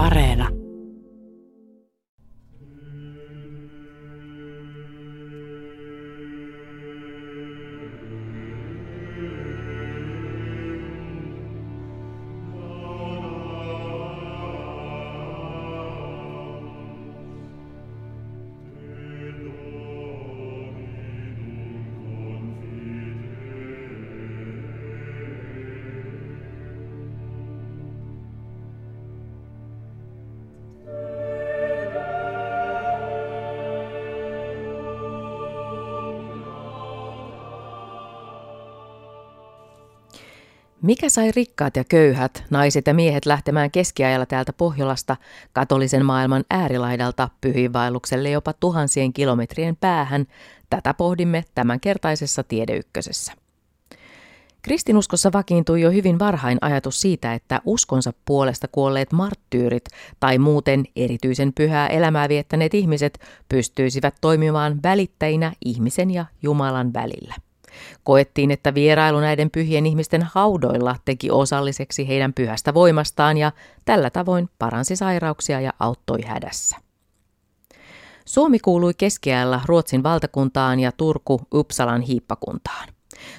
Areena. Mikä sai rikkaat ja köyhät, naiset ja miehet lähtemään keskiajalla täältä Pohjolasta katolisen maailman äärilaidalta pyhiinvaellukselle jopa tuhansien kilometrien päähän? Tätä pohdimme tämänkertaisessa Tiedeykkösessä. Kristinuskossa vakiintui jo hyvin varhain ajatus siitä, että uskonsa puolesta kuolleet marttyyrit tai muuten erityisen pyhää elämää viettäneet ihmiset pystyisivät toimimaan välittäjinä ihmisen ja Jumalan välillä. Koettiin, että vierailu näiden pyhien ihmisten haudoilla teki osalliseksi heidän pyhästä voimastaan ja tällä tavoin paransi sairauksia ja auttoi hädässä. Suomi kuului keskiajalla Ruotsin valtakuntaan ja Turku Uppsalan hiippakuntaan.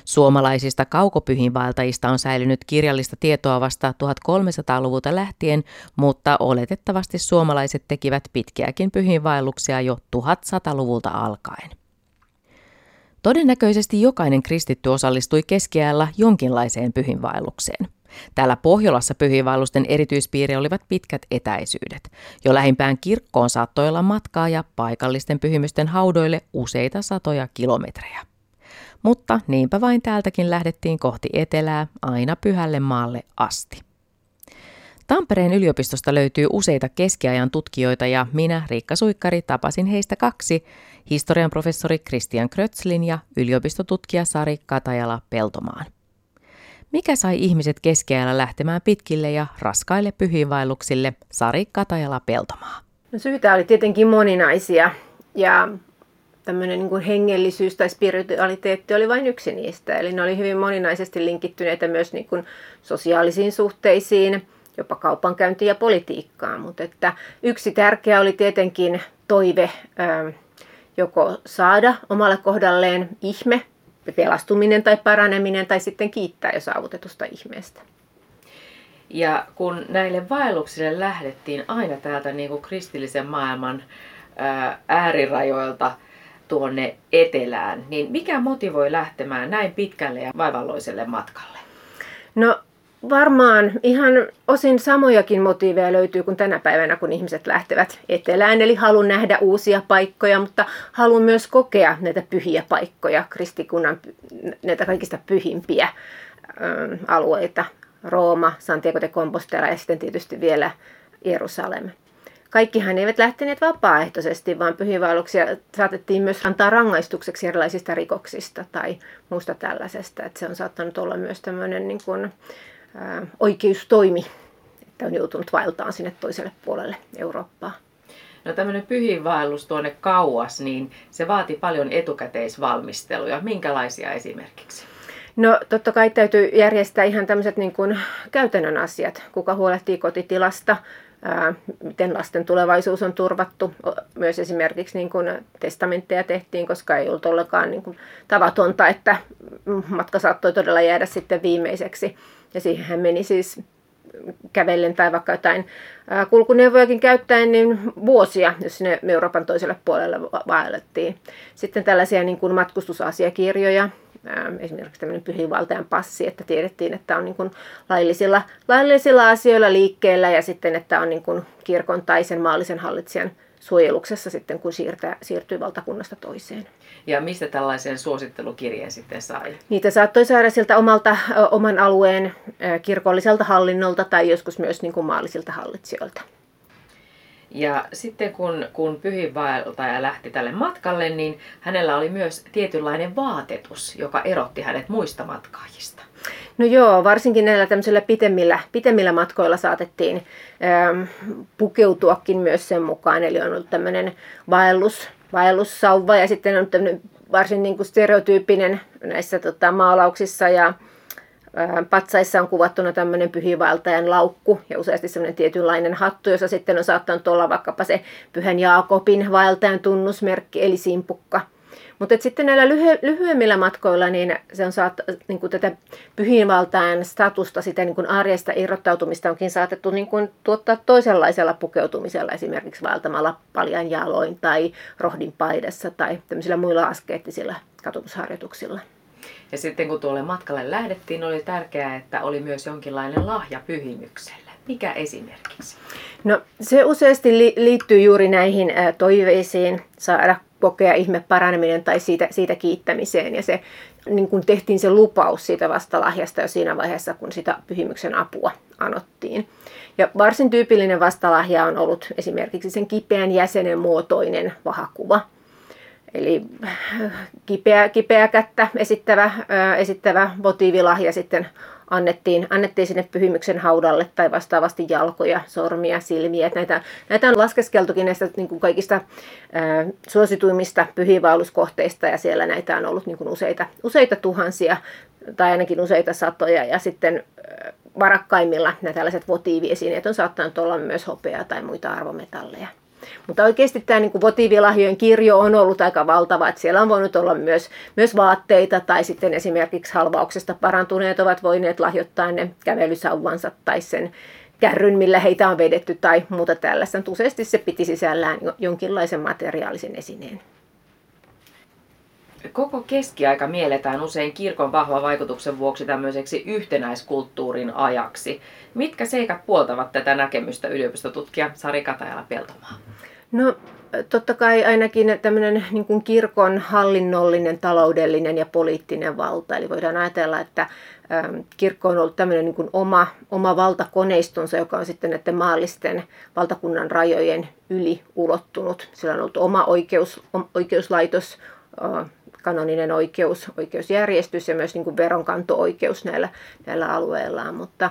Suomalaisista kaukopyhinvaeltajista on säilynyt kirjallista tietoa vasta 1300-luvulta lähtien, mutta oletettavasti suomalaiset tekivät pitkiäkin pyhinvaelluksia jo 1100-luvulta alkaen. Todennäköisesti jokainen kristitty osallistui keskiajalla jonkinlaiseen pyhinvaellukseen. Täällä Pohjolassa pyhinvaellusten erityispiiri olivat pitkät etäisyydet. Jo lähimpään kirkkoon saattoi olla matkaa ja paikallisten pyhimysten haudoille useita satoja kilometrejä. Mutta niinpä vain täältäkin lähdettiin kohti etelää aina pyhälle maalle asti. Tampereen yliopistosta löytyy useita keskiajan tutkijoita ja minä, Riikka Suikkari, tapasin heistä kaksi, historian professori Christian Krötslin ja yliopistotutkija Sari Katajala Peltomaan. Mikä sai ihmiset keskiajalla lähtemään pitkille ja raskaille pyhiinvaelluksille, Sari Katajala Peltomaa? No syitä oli tietenkin moninaisia ja tämmöinen niin kuin hengellisyys tai spiritualiteetti oli vain yksi niistä. Eli ne oli hyvin moninaisesti linkittyneitä myös niin kuin sosiaalisiin suhteisiin, jopa kaupankäyntiin ja politiikkaan. Mutta että yksi tärkeä oli tietenkin toive joko saada omalle kohdalleen ihme, pelastuminen tai paraneminen, tai sitten kiittää jo saavutetusta ihmeestä. Ja kun näille vaelluksille lähdettiin aina täältä niin kuin kristillisen maailman äärirajoilta tuonne etelään, niin mikä motivoi lähtemään näin pitkälle ja vaivalloiselle matkalle? No Varmaan ihan osin samojakin motiiveja löytyy kuin tänä päivänä, kun ihmiset lähtevät etelään. Eli haluan nähdä uusia paikkoja, mutta haluan myös kokea näitä pyhiä paikkoja, kristikunnan näitä kaikista pyhimpiä ö, alueita. Rooma, Santiago de Compostela ja sitten tietysti vielä Jerusalem. Kaikkihan eivät lähteneet vapaaehtoisesti, vaan pyhiinvaelluksia saatettiin myös antaa rangaistukseksi erilaisista rikoksista tai muusta tällaisesta. Että se on saattanut olla myös tämmöinen niin kuin, oikeustoimi, että on joutunut vaeltaan sinne toiselle puolelle Eurooppaa. No tämmöinen pyhiinvaellus tuonne kauas, niin se vaati paljon etukäteisvalmisteluja. Minkälaisia esimerkiksi? No totta kai täytyy järjestää ihan tämmöiset niin kuin käytännön asiat. Kuka huolehtii kotitilasta, ää, miten lasten tulevaisuus on turvattu. Myös esimerkiksi niin kuin testamentteja tehtiin, koska ei ollut ollenkaan niin kuin tavatonta, että matka saattoi todella jäädä sitten viimeiseksi. Ja siihen meni siis kävellen tai vaikka jotain kulkuneuvojakin käyttäen niin vuosia, jos sinne Euroopan toiselle puolelle vaellettiin. Sitten tällaisia niin kuin matkustusasiakirjoja, esimerkiksi tämmöinen pyhiinvaltajan passi, että tiedettiin, että on niin kuin laillisilla, laillisilla asioilla liikkeellä ja sitten, että on niin kuin kirkon tai sen maallisen hallitsijan suojeluksessa sitten, kun siirtää, siirtyy valtakunnasta toiseen. Ja mistä tällaisen suosittelukirjeen sitten sai? Niitä saattoi saada sieltä omalta, oman alueen kirkolliselta hallinnolta tai joskus myös niin kuin maallisilta hallitsijoilta. Ja sitten kun, kun pyhinvaeltaja lähti tälle matkalle, niin hänellä oli myös tietynlainen vaatetus, joka erotti hänet muista matkaajista. No joo, varsinkin näillä tämmöisillä pitemmillä, pitemmillä matkoilla saatettiin ähm, pukeutuakin myös sen mukaan. Eli on ollut tämmöinen vaellus, vaellussauva ja sitten on tämmöinen varsin niin kuin stereotyyppinen näissä tota, maalauksissa ja Patsaissa on kuvattuna tämmöinen pyhivaltajan laukku ja useasti semmoinen tietynlainen hattu, jossa sitten on saattanut olla vaikkapa se pyhän Jaakobin vaeltajan tunnusmerkki eli simpukka. Mutta sitten näillä lyhy- lyhyemmillä matkoilla niin se on saat, niin kuin tätä pyhiinvaltajan statusta, sitä niin kuin arjesta irrottautumista onkin saatettu niin kuin tuottaa toisenlaisella pukeutumisella, esimerkiksi vaeltamalla paljan jaloin tai rohdin paidassa tai tämmöisillä muilla askeettisilla katumusharjoituksilla. Ja sitten kun tuolle matkalle lähdettiin, oli tärkeää, että oli myös jonkinlainen lahja pyhimykselle. Mikä esimerkiksi? No se useasti li- liittyy juuri näihin toiveisiin saada kokea ihme paraneminen tai siitä, siitä kiittämiseen. Ja se niin kun tehtiin se lupaus siitä vastalahjasta jo siinä vaiheessa, kun sitä pyhimyksen apua anottiin. Ja varsin tyypillinen vastalahja on ollut esimerkiksi sen kipeän jäsenen muotoinen vahakuva. Eli kipeä, kipeä kättä esittävä, esittävä motiivilahja sitten annettiin, annettiin sinne pyhimyksen haudalle tai vastaavasti jalkoja, sormia, silmiä. näitä, näitä on laskeskeltukin näistä niin kuin kaikista ää, suosituimmista pyhiinvaelluskohteista ja siellä näitä on ollut niin kuin useita, useita tuhansia tai ainakin useita satoja ja sitten varakkaimmilla nämä tällaiset votiiviesineet on saattanut olla myös hopeaa tai muita arvometalleja. Mutta oikeasti tämä niin kuin votiivilahjojen kirjo on ollut aika valtava, että siellä on voinut olla myös, myös vaatteita tai sitten esimerkiksi halvauksesta parantuneet ovat voineet lahjoittaa ne kävelysauvansa tai sen kärryn, millä heitä on vedetty tai muuta tällaista. Useasti se piti sisällään jonkinlaisen materiaalisen esineen. Koko keskiaika mielletään usein kirkon vahvan vaikutuksen vuoksi tämmöiseksi yhtenäiskulttuurin ajaksi. Mitkä seikat puoltavat tätä näkemystä yliopistotutkija Sari Katajala-Peltomaa? No totta kai ainakin tämmöinen niin kuin kirkon hallinnollinen, taloudellinen ja poliittinen valta. Eli voidaan ajatella, että kirkko on ollut tämmöinen niin kuin oma, oma valtakoneistonsa, joka on sitten näiden maallisten valtakunnan rajojen yli ulottunut. Sillä on ollut oma oikeus, oikeuslaitos, kanoninen oikeus, oikeusjärjestys ja myös niin kuin veronkanto-oikeus näillä, näillä alueillaan. Mutta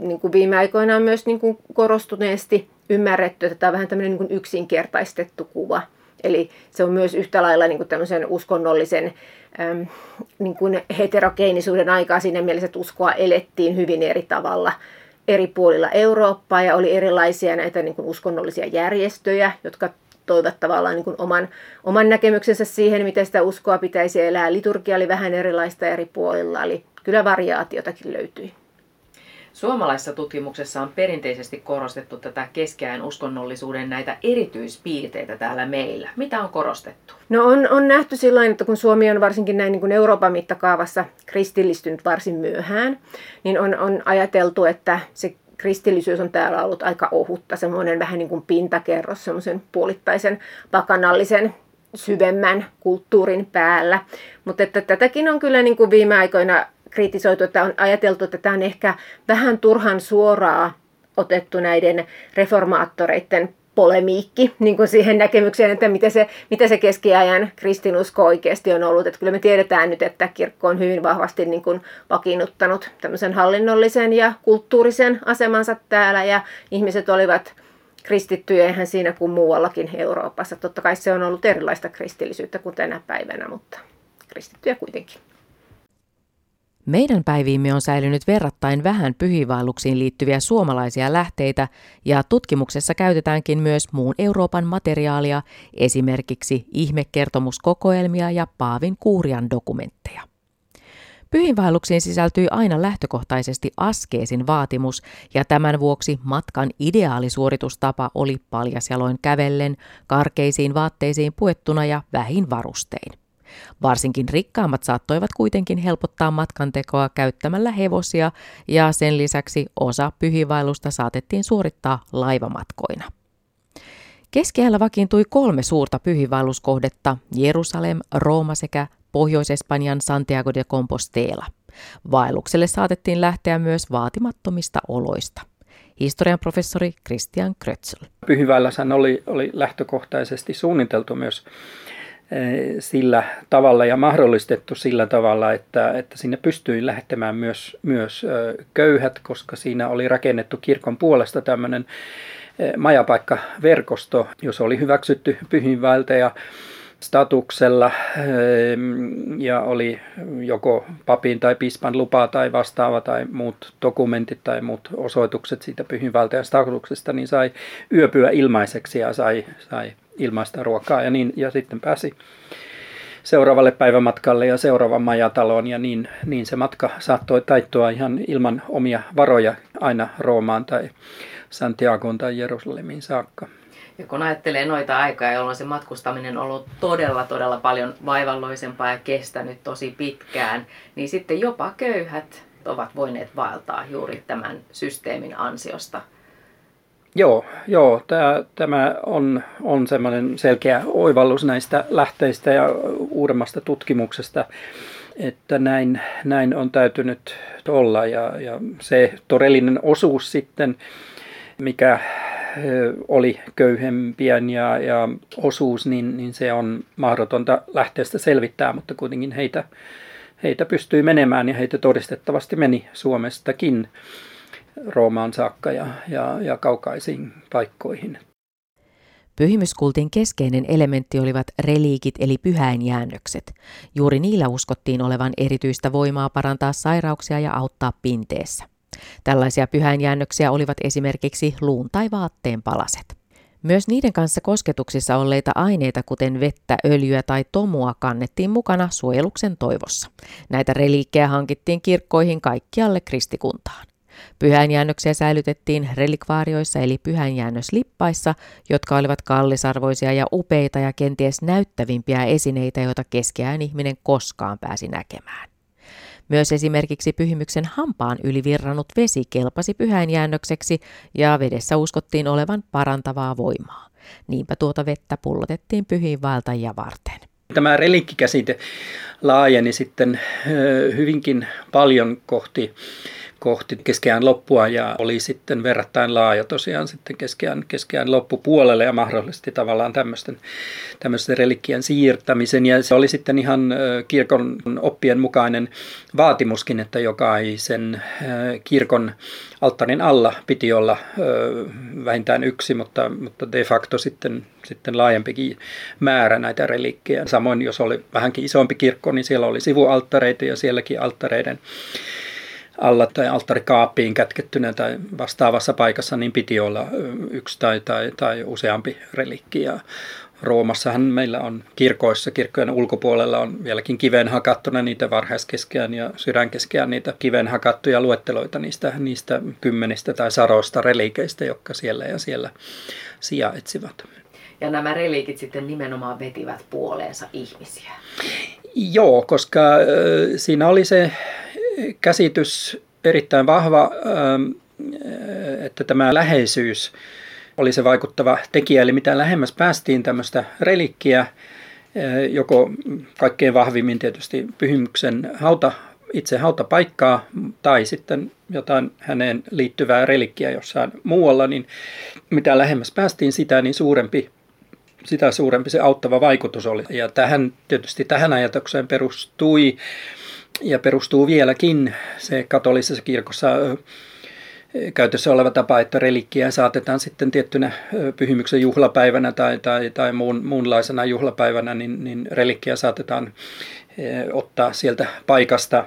niin kuin viime aikoina on myös niin kuin korostuneesti ymmärretty, että tämä on vähän tämmöinen niin kuin yksinkertaistettu kuva. Eli se on myös yhtä lailla niin kuin uskonnollisen äm, niin kuin heterogeenisuuden aikaa siinä mielessä, että uskoa elettiin hyvin eri tavalla eri puolilla Eurooppaa ja oli erilaisia näitä niin kuin uskonnollisia järjestöjä, jotka toivat tavallaan niin kuin oman, oman näkemyksensä siihen, miten sitä uskoa pitäisi elää. Liturgia oli vähän erilaista eri puolilla, eli kyllä variaatiotakin löytyi. Suomalaisessa tutkimuksessa on perinteisesti korostettu tätä keskeään uskonnollisuuden näitä erityispiirteitä täällä meillä. Mitä on korostettu? No on, on nähty sillä että kun Suomi on varsinkin näin niin kuin Euroopan mittakaavassa kristillistynyt varsin myöhään, niin on, on ajateltu, että se kristillisyys on täällä ollut aika ohutta, semmoinen vähän niin kuin pintakerros, semmoisen puolittaisen pakanallisen syvemmän kulttuurin päällä. Mutta että tätäkin on kyllä niin kuin viime aikoina kritisoitu, että on ajateltu, että tämä on ehkä vähän turhan suoraa otettu näiden reformaattoreiden polemiikki niin kuin siihen näkemykseen, että mitä se, mitä se keskiajan kristinusko oikeasti on ollut. Että kyllä me tiedetään nyt, että kirkko on hyvin vahvasti niin kuin vakiinnuttanut tämmöisen hallinnollisen ja kulttuurisen asemansa täällä ja ihmiset olivat kristittyjä ihan siinä kuin muuallakin Euroopassa. Totta kai se on ollut erilaista kristillisyyttä kuin tänä päivänä, mutta kristittyjä kuitenkin. Meidän päiviimme on säilynyt verrattain vähän pyhivaelluksiin liittyviä suomalaisia lähteitä ja tutkimuksessa käytetäänkin myös muun Euroopan materiaalia, esimerkiksi ihmekertomuskokoelmia ja Paavin kuurian dokumentteja. Pyhinvaelluksiin sisältyi aina lähtökohtaisesti askeesin vaatimus ja tämän vuoksi matkan ideaalisuoritustapa oli paljasjaloin kävellen, karkeisiin vaatteisiin puettuna ja vähin varustein. Varsinkin rikkaammat saattoivat kuitenkin helpottaa matkantekoa käyttämällä hevosia ja sen lisäksi osa pyhivailusta saatettiin suorittaa laivamatkoina. Keskiajalla vakiintui kolme suurta pyhivailuskohdetta, Jerusalem, Rooma sekä Pohjois-Espanjan Santiago de Compostela. Vaellukselle saatettiin lähteä myös vaatimattomista oloista. Historian professori Christian Krötzl. Pyhiväilläshän oli, oli lähtökohtaisesti suunniteltu myös sillä tavalla ja mahdollistettu sillä tavalla, että, että sinne pystyi lähettämään myös, myös köyhät, koska siinä oli rakennettu kirkon puolesta tämmöinen majapaikkaverkosto, jos oli hyväksytty pyhinväiltä ja statuksella ehm, ja oli joko papin tai pispan lupa tai vastaava tai muut dokumentit tai muut osoitukset siitä pyhinvaltajan statuksesta, niin sai yöpyä ilmaiseksi ja sai, sai ilmaista ruokaa ja, niin, ja sitten pääsi seuraavalle päivämatkalle ja seuraavan majataloon ja niin, niin se matka saattoi taittua ihan ilman omia varoja aina Roomaan tai Santiagoon tai Jerusalemiin saakka. Ja kun ajattelee noita aikoja, jolloin se matkustaminen on ollut todella, todella paljon vaivalloisempaa ja kestänyt tosi pitkään, niin sitten jopa köyhät ovat voineet vaeltaa juuri tämän systeemin ansiosta. Joo, joo tämä, tämä on, on semmoinen selkeä oivallus näistä lähteistä ja uudemmasta tutkimuksesta, että näin, näin on täytynyt olla ja, ja se todellinen osuus sitten, mikä oli köyhempien ja, ja osuus, niin, niin se on mahdotonta lähteä sitä selvittää, mutta kuitenkin heitä, heitä pystyi menemään ja heitä todistettavasti meni Suomestakin Roomaan saakka ja, ja, ja kaukaisiin paikkoihin. Pyhimyskultin keskeinen elementti olivat reliikit eli pyhäinjäännökset. Juuri niillä uskottiin olevan erityistä voimaa parantaa sairauksia ja auttaa pinteessä. Tällaisia pyhäinjäännöksiä olivat esimerkiksi luun tai vaatteen palaset. Myös niiden kanssa kosketuksissa olleita aineita, kuten vettä, öljyä tai tomua, kannettiin mukana suojeluksen toivossa. Näitä reliikkejä hankittiin kirkkoihin kaikkialle kristikuntaan. Pyhäinjäännöksiä säilytettiin relikvaarioissa eli pyhäinjäännöslippaissa, jotka olivat kallisarvoisia ja upeita ja kenties näyttävimpiä esineitä, joita keskeään ihminen koskaan pääsi näkemään. Myös esimerkiksi pyhimyksen hampaan ylivirrannut vesi kelpasi pyhäinjäännökseksi ja vedessä uskottiin olevan parantavaa voimaa. Niinpä tuota vettä pullotettiin pyhiin vaeltajia varten. Tämä relikkikäsite laajeni sitten hyvinkin paljon kohti kohti keskeään loppua ja oli sitten verrattain laaja tosiaan sitten keskeään, keskeään loppupuolelle ja mahdollisesti tavallaan tämmöisten, tämmöisten relikkien siirtämisen. Ja se oli sitten ihan kirkon oppien mukainen vaatimuskin, että jokaisen kirkon alttarin alla piti olla vähintään yksi, mutta, mutta de facto sitten, sitten laajempikin määrä näitä relikkejä. Samoin jos oli vähänkin isompi kirkko, niin siellä oli sivualttareita ja sielläkin alttareiden alla tai alttarikaappiin kätkettynä tai vastaavassa paikassa, niin piti olla yksi tai, tai, tai useampi relikki. Ja Roomassahan meillä on kirkoissa, kirkkojen ulkopuolella on vieläkin kiven hakattuna niitä varhaiskeskeään ja sydänkeskeään niitä kiven hakattuja luetteloita niistä, niistä kymmenistä tai saroista relikeistä, jotka siellä ja siellä sija etsivät. Ja nämä reliikit sitten nimenomaan vetivät puoleensa ihmisiä. Joo, koska siinä oli se käsitys erittäin vahva, että tämä läheisyys oli se vaikuttava tekijä. Eli mitä lähemmäs päästiin tämmöistä relikkiä, joko kaikkein vahvimmin tietysti pyhimyksen hauta, itse hautapaikkaa tai sitten jotain häneen liittyvää relikkiä jossain muualla, niin mitä lähemmäs päästiin sitä, niin suurempi sitä suurempi se auttava vaikutus oli. Ja tähän, tietysti tähän ajatukseen perustui ja perustuu vieläkin se katolisessa kirkossa käytössä oleva tapa, että relikkiä saatetaan sitten tiettynä pyhimyksen juhlapäivänä tai, tai, tai muun, muunlaisena juhlapäivänä, niin, niin relikkiä saatetaan ottaa sieltä paikasta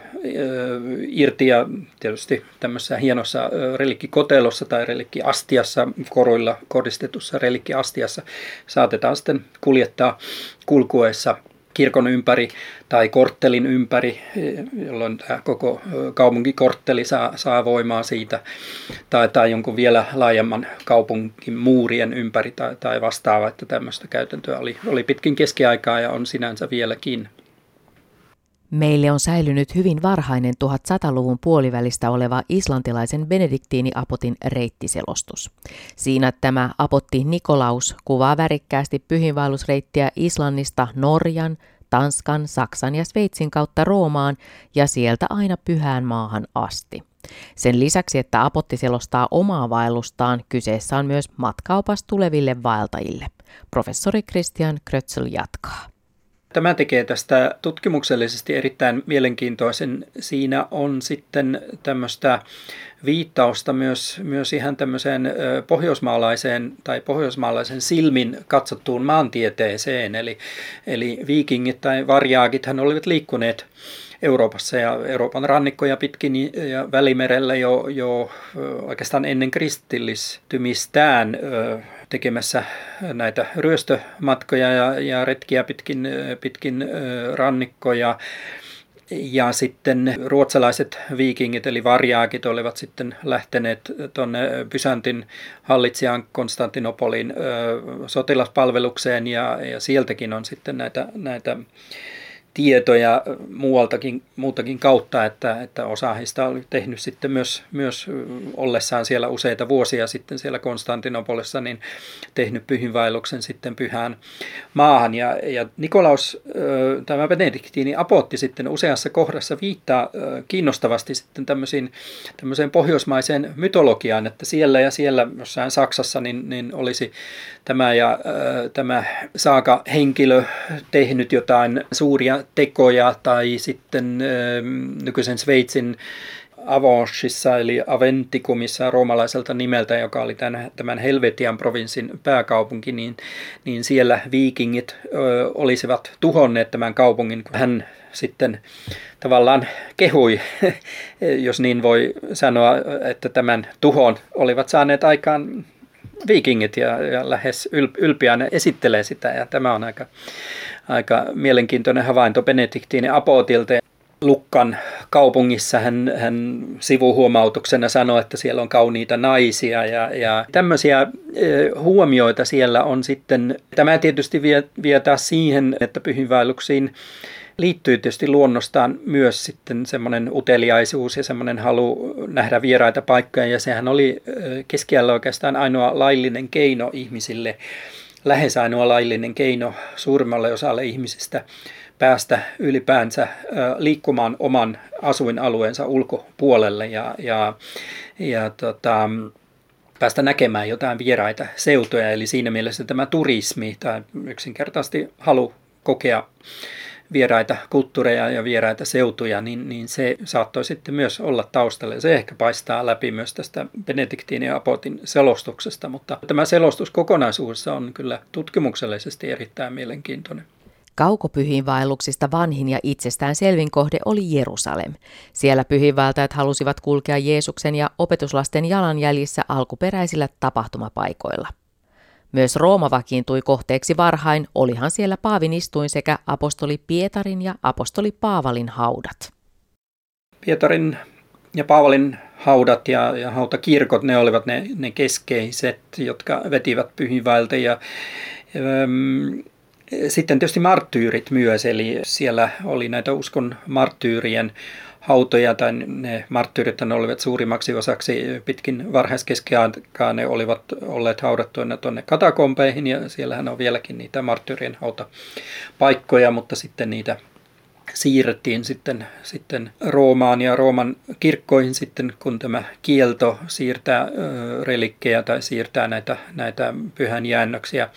irti ja tietysti tämmöisessä hienossa relikkikotelossa tai relikkiastiassa, koroilla koristetussa relikkiastiassa saatetaan sitten kuljettaa kulkuessa – kirkon ympäri tai korttelin ympäri, jolloin tämä koko kaupunkikortteli saa, saa voimaa siitä, tai, tai jonkun vielä laajemman kaupunkin muurien ympäri tai, tai vastaava, että tämmöistä käytäntöä oli, oli pitkin keskiaikaa ja on sinänsä vieläkin. Meille on säilynyt hyvin varhainen 1100-luvun puolivälistä oleva islantilaisen benediktiini-apotin reittiselostus. Siinä tämä apotti Nikolaus kuvaa värikkäästi pyhinvaellusreittiä Islannista Norjan, Tanskan, Saksan ja Sveitsin kautta Roomaan ja sieltä aina pyhään maahan asti. Sen lisäksi, että apotti selostaa omaa vaellustaan, kyseessä on myös matkaupas tuleville vaeltajille. Professori Christian Krötzl jatkaa. Tämä tekee tästä tutkimuksellisesti erittäin mielenkiintoisen. Siinä on sitten tämmöistä viittausta myös, myös ihan tämmöiseen pohjoismaalaiseen tai pohjoismaalaisen silmin katsottuun maantieteeseen. Eli, eli viikingit tai varjaakithan olivat liikkuneet Euroopassa ja Euroopan rannikkoja pitkin ja Välimerellä jo, jo oikeastaan ennen kristillistymistään tekemässä näitä ryöstömatkoja ja, ja retkiä pitkin, pitkin rannikkoja. Ja sitten ruotsalaiset viikingit eli varjaakit olivat sitten lähteneet tuonne Byzantin hallitsijan Konstantinopolin sotilaspalvelukseen ja, ja sieltäkin on sitten näitä, näitä tietoja muualtakin, muutakin kautta, että, että osa heistä oli tehnyt sitten myös, myös ollessaan siellä useita vuosia sitten siellä Konstantinopolissa, niin tehnyt pyhinvaelluksen sitten pyhään maahan. Ja, ja Nikolaus, tämä Benediktiini apotti sitten useassa kohdassa viittaa kiinnostavasti sitten tämmöisiin, tämmöiseen pohjoismaiseen mytologiaan, että siellä ja siellä jossain Saksassa niin, niin olisi tämä ja tämä saaka henkilö tehnyt jotain suuria tekoja tai sitten nykyisen Sveitsin Avanchissa eli Aventikumissa roomalaiselta nimeltä, joka oli tämän, tämän Helvetian provinssin pääkaupunki, niin, niin siellä viikingit ö, olisivat tuhonneet tämän kaupungin, kun hän sitten tavallaan kehui, jos niin voi sanoa, että tämän tuhon olivat saaneet aikaan viikingit ja, ja lähes ylpeänä esittelee sitä ja tämä on aika, aika mielenkiintoinen havainto Benediktiini Apotilta. Lukkan kaupungissa hän, hän sivuhuomautuksena sanoi, että siellä on kauniita naisia ja, ja tämmöisiä huomioita siellä on sitten. Tämä tietysti vie, vie taas siihen, että pyhinvaelluksiin liittyy tietysti luonnostaan myös sitten semmoinen uteliaisuus ja semmoinen halu nähdä vieraita paikkoja ja sehän oli keskiällä oikeastaan ainoa laillinen keino ihmisille, lähes ainoa laillinen keino suurimmalle osalle ihmisistä päästä ylipäänsä liikkumaan oman asuinalueensa ulkopuolelle ja, ja, ja tota, päästä näkemään jotain vieraita seutuja. Eli siinä mielessä tämä turismi tai yksinkertaisesti halu kokea vieraita kulttuureja ja vieraita seutuja, niin, niin se saattoi sitten myös olla taustalla. Se ehkä paistaa läpi myös tästä Benediktiin ja Apotin selostuksesta, mutta tämä selostus kokonaisuudessa on kyllä tutkimuksellisesti erittäin mielenkiintoinen. Kaukopyhiinvaelluksista vanhin ja itsestään selvin kohde oli Jerusalem. Siellä pyhiinvaeltajat halusivat kulkea Jeesuksen ja opetuslasten jalanjäljissä alkuperäisillä tapahtumapaikoilla. Myös Rooma vakiintui kohteeksi varhain, olihan siellä Paavin istuin sekä apostoli Pietarin ja apostoli Paavalin haudat. Pietarin ja Paavalin haudat ja, ja hautakirkot, ne olivat ne, ne keskeiset, jotka vetivät pyhinväiltä. Ja, ähm, sitten tietysti marttyyrit myös, eli siellä oli näitä uskon marttyyrien hautoja, tai ne marttyyrit olivat suurimmaksi osaksi pitkin varhaiskeskiaikaa, ne olivat olleet haudattuina tuonne katakompeihin, ja siellähän on vieläkin niitä marttyyrien hautapaikkoja, mutta sitten niitä siirrettiin sitten, sitten Roomaan ja Rooman kirkkoihin sitten, kun tämä kielto siirtää relikkejä tai siirtää näitä, näitä pyhän jäännöksiä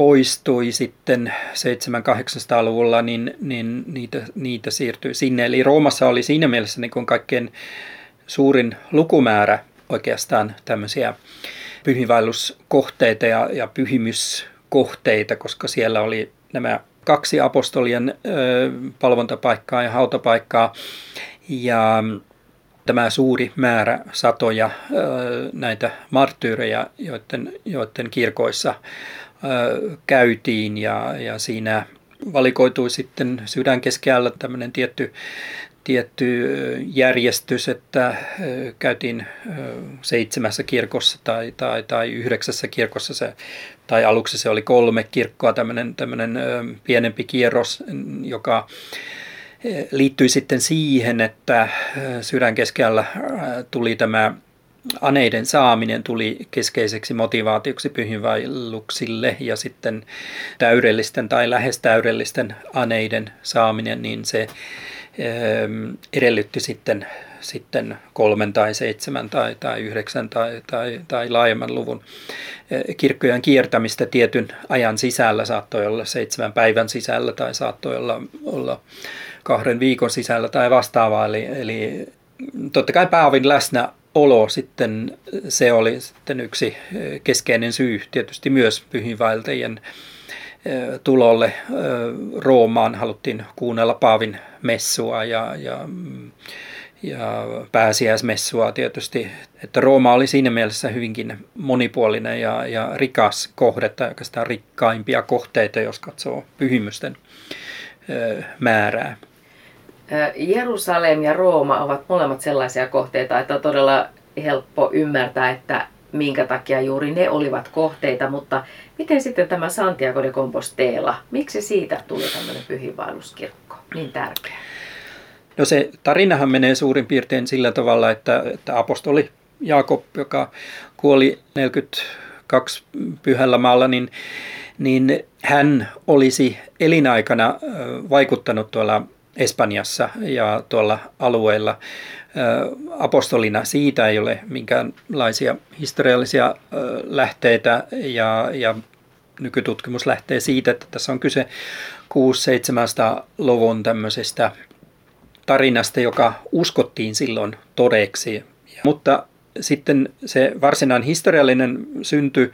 poistui sitten 700-800-luvulla, niin, niin niitä, niitä siirtyi sinne. Eli Roomassa oli siinä mielessä niin kuin kaikkein suurin lukumäärä oikeastaan tämmöisiä pyhiinvaelluskohteita ja, ja pyhimyskohteita, koska siellä oli nämä kaksi apostolien ö, palvontapaikkaa ja hautapaikkaa ja tämä suuri määrä satoja ö, näitä marttyyrejä, joiden, joiden kirkoissa käytiin ja, ja siinä valikoitui sitten sydänkeskeällä tämmöinen tietty, tietty järjestys, että käytiin seitsemässä kirkossa tai, tai, tai yhdeksässä kirkossa se, tai aluksi se oli kolme kirkkoa, tämmöinen, tämmöinen pienempi kierros, joka liittyi sitten siihen, että sydänkeskeällä tuli tämä aneiden saaminen tuli keskeiseksi motivaatioksi pyhinvaelluksille ja sitten täydellisten tai lähes täydellisten aneiden saaminen, niin se ähm, edellytti sitten sitten kolmen tai seitsemän tai, tai yhdeksän tai, tai, tai laajemman luvun kirkkojen kiertämistä tietyn ajan sisällä, saattoi olla seitsemän päivän sisällä tai saattoi olla, olla kahden viikon sisällä tai vastaavaa. Eli, eli totta kai Paavin läsnäolo sitten, se oli sitten yksi keskeinen syy tietysti myös pyhinvaeltajien tulolle Roomaan. Haluttiin kuunnella Paavin messua ja, ja, ja pääsiäismessua tietysti. Että Rooma oli siinä mielessä hyvinkin monipuolinen ja, ja rikas kohde, tai oikeastaan rikkaimpia kohteita, jos katsoo pyhimysten määrää. Jerusalem ja Rooma ovat molemmat sellaisia kohteita, että on todella helppo ymmärtää, että minkä takia juuri ne olivat kohteita, mutta miten sitten tämä Santiago de Compostela, miksi siitä tuli tämmöinen pyhiinvaelluskirkko niin tärkeä? No se tarinahan menee suurin piirtein sillä tavalla, että, että apostoli Jaakob, joka kuoli 42 pyhällä maalla, niin, niin hän olisi elinaikana vaikuttanut tuolla Espanjassa ja tuolla alueella apostolina. Siitä ei ole minkäänlaisia historiallisia lähteitä ja, ja nykytutkimus lähtee siitä, että tässä on kyse 6-700-luvun tämmöisestä tarinasta, joka uskottiin silloin todeksi. Mutta sitten se varsinainen historiallinen synty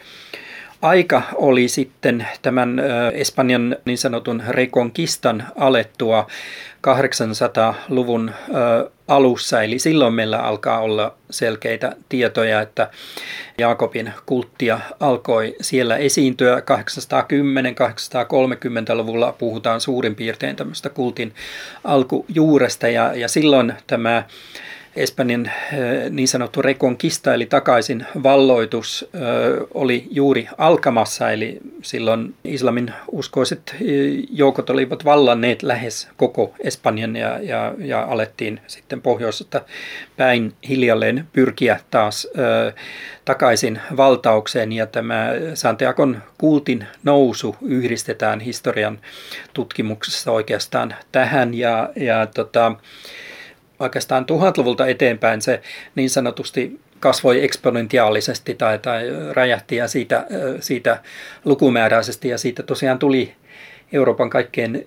aika oli sitten tämän Espanjan niin sanotun Reconquistan alettua 800-luvun alussa, eli silloin meillä alkaa olla selkeitä tietoja, että Jaakobin kulttia alkoi siellä esiintyä. 810-830-luvulla puhutaan suurin piirtein tämmöistä kultin alkujuuresta. Ja, ja silloin tämä Espanjan eh, niin sanottu rekonkista eli takaisin valloitus eh, oli juuri alkamassa, eli silloin islamin uskoiset eh, joukot olivat vallanneet lähes koko Espanjan ja, ja, ja alettiin sitten pohjoisesta päin hiljalleen pyrkiä taas takaisin valtaukseen. Ja tämä Santiagon kultin nousu yhdistetään historian tutkimuksessa oikeastaan tähän. Ja, ja tota, oikeastaan tuhatluvulta eteenpäin se niin sanotusti kasvoi eksponentiaalisesti tai, tai räjähti ja siitä, siitä lukumääräisesti ja siitä tosiaan tuli Euroopan kaikkein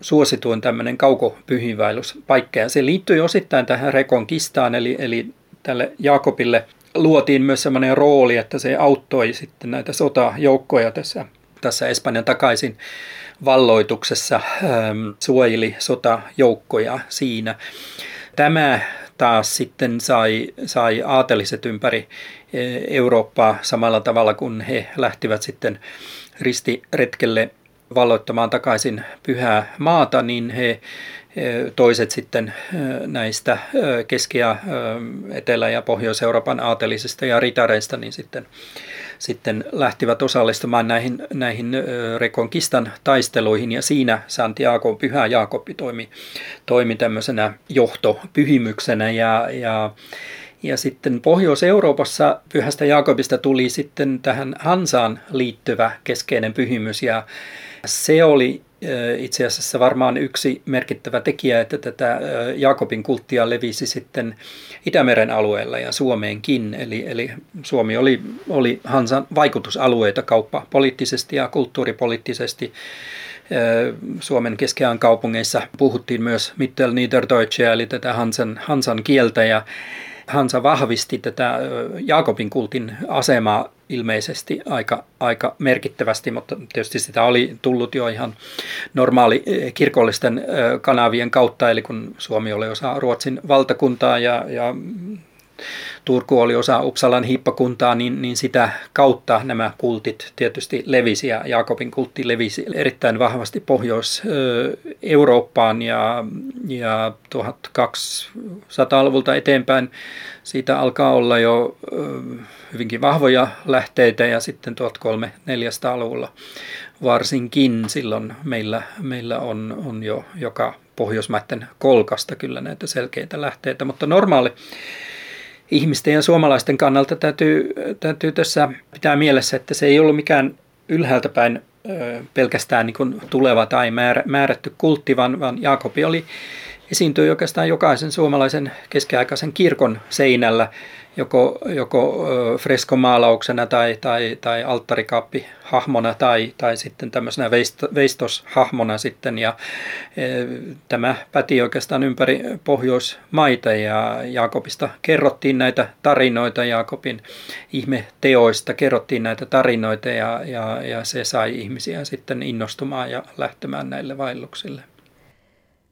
suosituin tämmöinen kaukopyhinvaelluspaikka. Ja se liittyy osittain tähän rekonkistaan, eli, eli tälle Jaakobille luotiin myös semmoinen rooli, että se auttoi sitten näitä sotajoukkoja tässä, tässä Espanjan takaisin valloituksessa, suojeli sotajoukkoja siinä. Tämä taas sitten sai, sai aateliset ympäri e, Eurooppaa samalla tavalla, kun he lähtivät sitten ristiretkelle valloittamaan takaisin pyhää maata, niin he e, toiset sitten e, näistä Keski- ja Etelä- ja Pohjois-Euroopan aatelisista ja ritareista, niin sitten sitten lähtivät osallistumaan näihin, näihin Rekonkistan taisteluihin. Ja siinä Santiago, Pyhä Jaakobi toimi, toimi tämmöisenä johtopyhimyksenä. Ja, ja ja sitten Pohjois-Euroopassa Pyhästä Jaakobista tuli sitten tähän Hansaan liittyvä keskeinen pyhimys. Ja se oli itse asiassa varmaan yksi merkittävä tekijä, että tätä Jaakobin kulttia levisi sitten Itämeren alueella ja Suomeenkin. Eli, eli Suomi oli, oli Hansan vaikutusalueita kauppa poliittisesti ja kulttuuripoliittisesti. Suomen keskeään kaupungeissa puhuttiin myös Mittelniederdeutsche eli tätä Hansan, Hansan kieltä ja Hansa vahvisti tätä Jaakobin kultin asemaa ilmeisesti aika, aika merkittävästi, mutta tietysti sitä oli tullut jo ihan normaali kirkollisten kanavien kautta, eli kun Suomi oli osa Ruotsin valtakuntaa ja, ja Turku oli osa Uppsalan hiippakuntaa, niin, niin sitä kautta nämä kultit tietysti levisi ja Jaakobin kultti levisi erittäin vahvasti Pohjois-Eurooppaan ja, ja 1200-luvulta eteenpäin. Siitä alkaa olla jo hyvinkin vahvoja lähteitä ja sitten 1300-400-luvulla varsinkin silloin meillä, meillä on, on jo joka Pohjoismaiden kolkasta kyllä näitä selkeitä lähteitä, mutta normaali ihmisten ja suomalaisten kannalta täytyy, täytyy tässä pitää mielessä, että se ei ollut mikään ylhäältä päin pelkästään niin kuin tuleva tai määrä, määrätty kultti, vaan, vaan Jaakobi oli esiintyy oikeastaan jokaisen suomalaisen keskiaikaisen kirkon seinällä joko, joko freskomaalauksena tai, tai, tai alttarikaappi hahmona tai, tai sitten tämmöisenä veistoshahmona sitten. Ja e, tämä päti oikeastaan ympäri Pohjoismaita ja Jaakobista kerrottiin näitä tarinoita, Jaakobin ihmeteoista kerrottiin näitä tarinoita ja, ja, ja se sai ihmisiä sitten innostumaan ja lähtemään näille vaelluksille.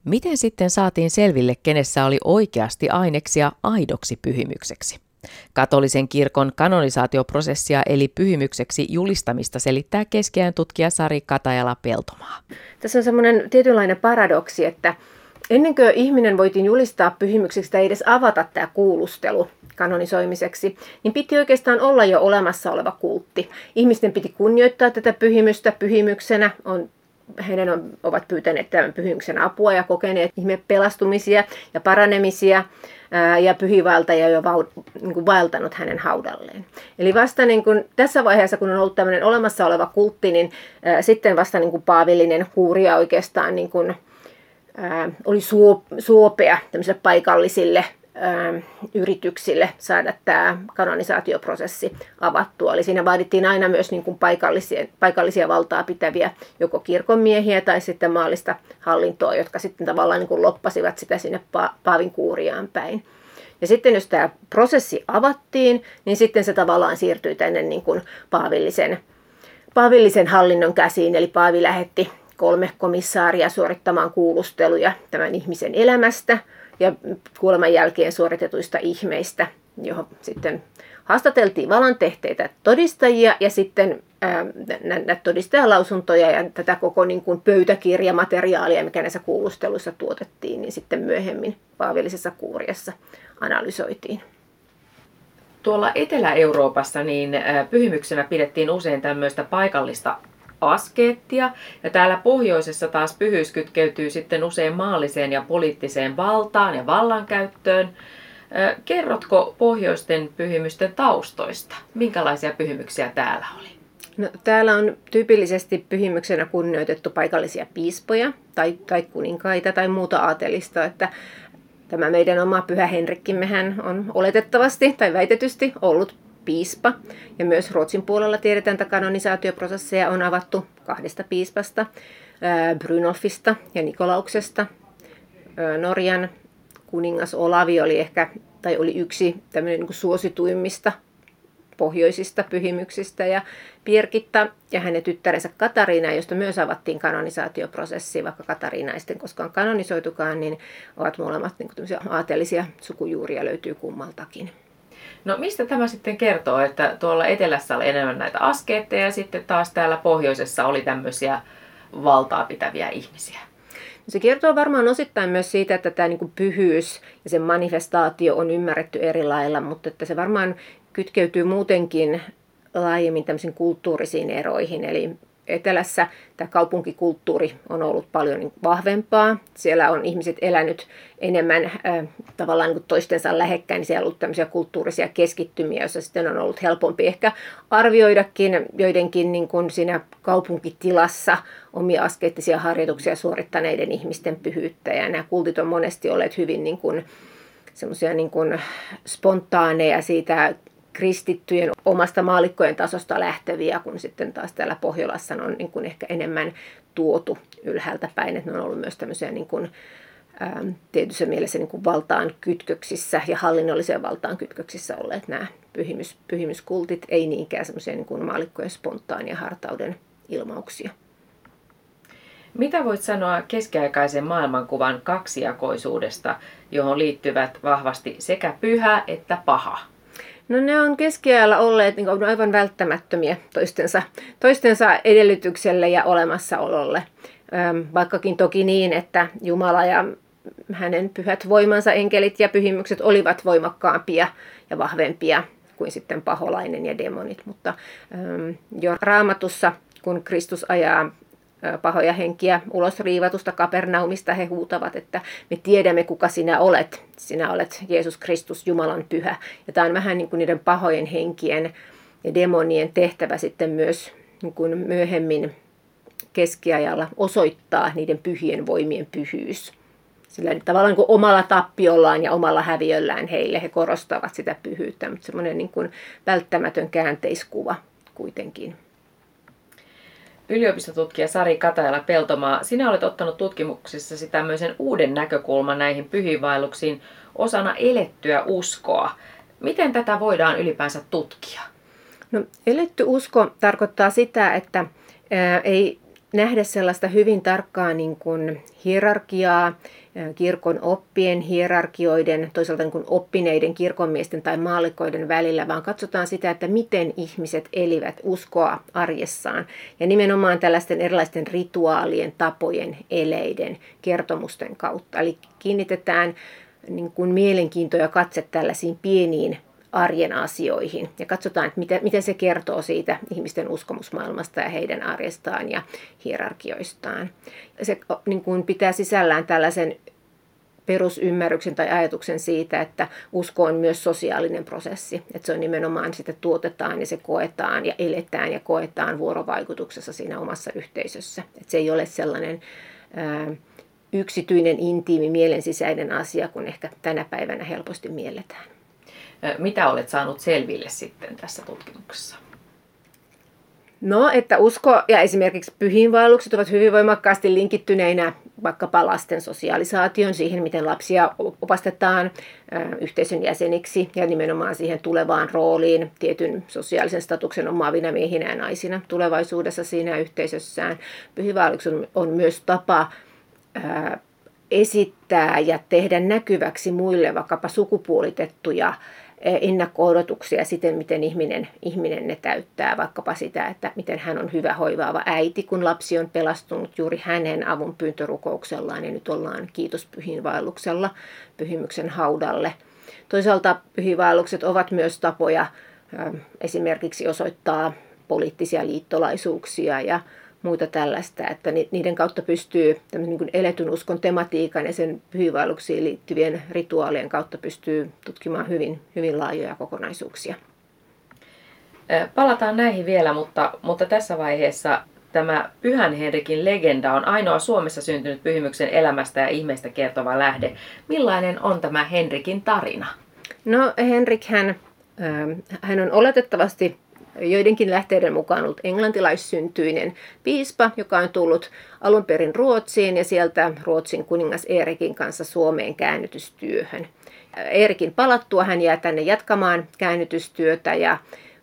Miten sitten saatiin selville, kenessä oli oikeasti aineksia aidoksi pyhimykseksi? Katolisen kirkon kanonisaatioprosessia eli pyhimykseksi julistamista selittää keskiään tutkija Sari Katajala-Peltomaa. Tässä on semmoinen tietynlainen paradoksi, että ennen kuin ihminen voitiin julistaa pyhimykseksi tai edes avata tämä kuulustelu kanonisoimiseksi, niin piti oikeastaan olla jo olemassa oleva kultti. Ihmisten piti kunnioittaa tätä pyhimystä pyhimyksenä, on heidän on, ovat pyytäneet tämän pyhimyksen apua ja kokeneet ihme pelastumisia ja paranemisia ja pyhivaltaja jo vau, niin kuin vaeltanut hänen haudalleen. Eli vasta niin kuin, tässä vaiheessa, kun on ollut tämmöinen olemassa oleva kultti, niin ää, sitten vasta niin kuin paavillinen kuuria oikeastaan niin kuin, ää, oli suo, suopea paikallisille ää, yrityksille saada tämä kanonisaatioprosessi avattua. Eli siinä vaadittiin aina myös niin kuin paikallisia, paikallisia valtaa pitäviä joko kirkonmiehiä tai sitten maallista hallintoa, jotka sitten tavallaan niin kuin loppasivat sitä sinne Paavin kuuriaan päin. Ja sitten jos tämä prosessi avattiin, niin sitten se tavallaan siirtyi tänne niin kuin paavillisen, paavillisen hallinnon käsiin. Eli Paavi lähetti kolme komissaaria suorittamaan kuulusteluja tämän ihmisen elämästä – ja kuoleman jälkeen suoritetuista ihmeistä, johon sitten haastateltiin valantehteitä todistajia ja sitten näitä todistajalausuntoja ja tätä koko niin kuin pöytäkirjamateriaalia, mikä näissä kuulusteluissa tuotettiin, niin sitten myöhemmin paavillisessa kuuriassa analysoitiin. Tuolla Etelä-Euroopassa niin pyhimyksenä pidettiin usein tämmöistä paikallista askeettia. Ja täällä pohjoisessa taas pyhyys kytkeytyy sitten usein maalliseen ja poliittiseen valtaan ja vallankäyttöön. Kerrotko pohjoisten pyhimysten taustoista? Minkälaisia pyhimyksiä täällä oli? No, täällä on tyypillisesti pyhimyksenä kunnioitettu paikallisia piispoja tai, tai kuninkaita tai muuta aatelista, että tämä meidän oma pyhä Henrikkimmehän on oletettavasti tai väitetysti ollut piispa. Ja myös Ruotsin puolella tiedetään, että kanonisaatioprosesseja on avattu kahdesta piispasta, Brynolfista ja Nikolauksesta. Norjan kuningas Olavi oli ehkä, tai oli yksi tämmöinen niin suosituimmista pohjoisista pyhimyksistä ja Pirkitta ja hänen tyttärensä Katariina, josta myös avattiin kanonisaatioprosessi, vaikka Katariina ei sitten koskaan kanonisoitukaan, niin ovat molemmat niin aatelisia sukujuuria löytyy kummaltakin. No mistä tämä sitten kertoo, että tuolla etelässä oli enemmän näitä askeetteja ja sitten taas täällä pohjoisessa oli tämmöisiä valtaa pitäviä ihmisiä? Se kertoo varmaan osittain myös siitä, että tämä niin pyhyys ja sen manifestaatio on ymmärretty eri lailla, mutta että se varmaan kytkeytyy muutenkin laajemmin tämmöisiin kulttuurisiin eroihin. Eli etelässä tämä kaupunkikulttuuri on ollut paljon niin vahvempaa. Siellä on ihmiset elänyt enemmän äh, tavallaan niin toistensa lähekkäin, niin siellä on ollut tämmöisiä kulttuurisia keskittymiä, joissa sitten on ollut helpompi ehkä arvioidakin joidenkin niin kuin siinä kaupunkitilassa omia askeettisia harjoituksia suorittaneiden ihmisten pyhyyttä. Ja nämä kultit on monesti olleet hyvin niin kuin, semmoisia niin kuin spontaaneja siitä kristittyjen omasta maalikkojen tasosta lähteviä, kun sitten taas täällä Pohjolassa on niin kuin ehkä enemmän tuotu ylhäältä päin, että ne on ollut myös tämmöisiä niin kuin, ää, tietyssä mielessä niin kuin valtaan kytköksissä ja hallinnolliseen valtaan kytköksissä olleet nämä pyhimys, pyhimyskultit, ei niinkään semmoisia niin kuin maalikkojen spontaania hartauden ilmauksia. Mitä voit sanoa keskiaikaisen maailmankuvan kaksijakoisuudesta, johon liittyvät vahvasti sekä pyhä että paha? No ne on keskiajalla olleet niin kuin aivan välttämättömiä toistensa, toistensa edellytykselle ja olemassaololle. Vaikkakin toki niin, että Jumala ja hänen pyhät voimansa, enkelit ja pyhimykset olivat voimakkaampia ja vahvempia kuin sitten paholainen ja demonit. Mutta jo raamatussa, kun Kristus ajaa pahoja henkiä ulos riivatusta Kapernaumista. He huutavat, että me tiedämme, kuka sinä olet. Sinä olet Jeesus Kristus, Jumalan pyhä. Ja tämä on vähän niin kuin niiden pahojen henkien ja demonien tehtävä sitten myös niin kuin myöhemmin keskiajalla osoittaa niiden pyhien voimien pyhyys. sillä tavallaan kuin omalla tappiollaan ja omalla häviöllään heille. He korostavat sitä pyhyyttä, mutta semmoinen niin kuin välttämätön käänteiskuva kuitenkin. Yliopistotutkija Sari Katajala Peltomaa, sinä olet ottanut tutkimuksissa tämmöisen uuden näkökulman näihin pyhiinvaelluksiin osana elettyä uskoa. Miten tätä voidaan ylipäänsä tutkia? No, eletty usko tarkoittaa sitä, että ää, ei nähdä sellaista hyvin tarkkaa niin kuin hierarkiaa, kirkon oppien, hierarkioiden, toisaalta niin kuin oppineiden kirkonmiesten tai maalikoiden välillä, vaan katsotaan sitä, että miten ihmiset elivät uskoa arjessaan. Ja nimenomaan tällaisten erilaisten rituaalien, tapojen, eleiden, kertomusten kautta. Eli kiinnitetään niin kuin mielenkiinto ja katse tällaisiin pieniin arjen asioihin ja katsotaan, että miten, miten se kertoo siitä ihmisten uskomusmaailmasta ja heidän arjestaan ja hierarkioistaan. Se niin kuin pitää sisällään tällaisen perusymmärryksen tai ajatuksen siitä, että usko on myös sosiaalinen prosessi. Että se on nimenomaan sitä tuotetaan ja se koetaan ja eletään ja koetaan vuorovaikutuksessa siinä omassa yhteisössä. Että se ei ole sellainen ää, yksityinen, intiimi, mielensisäinen asia, kun ehkä tänä päivänä helposti mielletään. Mitä olet saanut selville sitten tässä tutkimuksessa? No, että usko ja esimerkiksi pyhiinvaellukset ovat hyvin voimakkaasti linkittyneinä vaikkapa lasten sosiaalisaation, siihen miten lapsia opastetaan yhteisön jäseniksi ja nimenomaan siihen tulevaan rooliin tietyn sosiaalisen statuksen omaavina miehinä ja naisina tulevaisuudessa siinä yhteisössään. Pyhiinvaellukset on, myös tapa ää, esittää ja tehdä näkyväksi muille vaikkapa sukupuolitettuja ennakko-odotuksia siten, miten ihminen, ihminen ne täyttää, vaikkapa sitä, että miten hän on hyvä hoivaava äiti, kun lapsi on pelastunut juuri hänen avun pyyntörukouksellaan ja nyt ollaan kiitos pyhinvaelluksella pyhimyksen haudalle. Toisaalta pyhinvaellukset ovat myös tapoja esimerkiksi osoittaa poliittisia liittolaisuuksia ja muuta tällaista, että niiden kautta pystyy niin kuin eletyn uskon tematiikan ja sen pyhiinvaelluksiin liittyvien rituaalien kautta pystyy tutkimaan hyvin, hyvin laajoja kokonaisuuksia. Palataan näihin vielä, mutta, mutta tässä vaiheessa tämä Pyhän Henrikin legenda on ainoa Suomessa syntynyt pyhimyksen elämästä ja ihmeistä kertova lähde. Millainen on tämä Henrikin tarina? No Henrik, hän, hän on oletettavasti joidenkin lähteiden mukaan ollut englantilaissyntyinen piispa, joka on tullut alun perin Ruotsiin ja sieltä Ruotsin kuningas Eerikin kanssa Suomeen käännytystyöhön. Eerikin palattua hän jää tänne jatkamaan käännytystyötä ja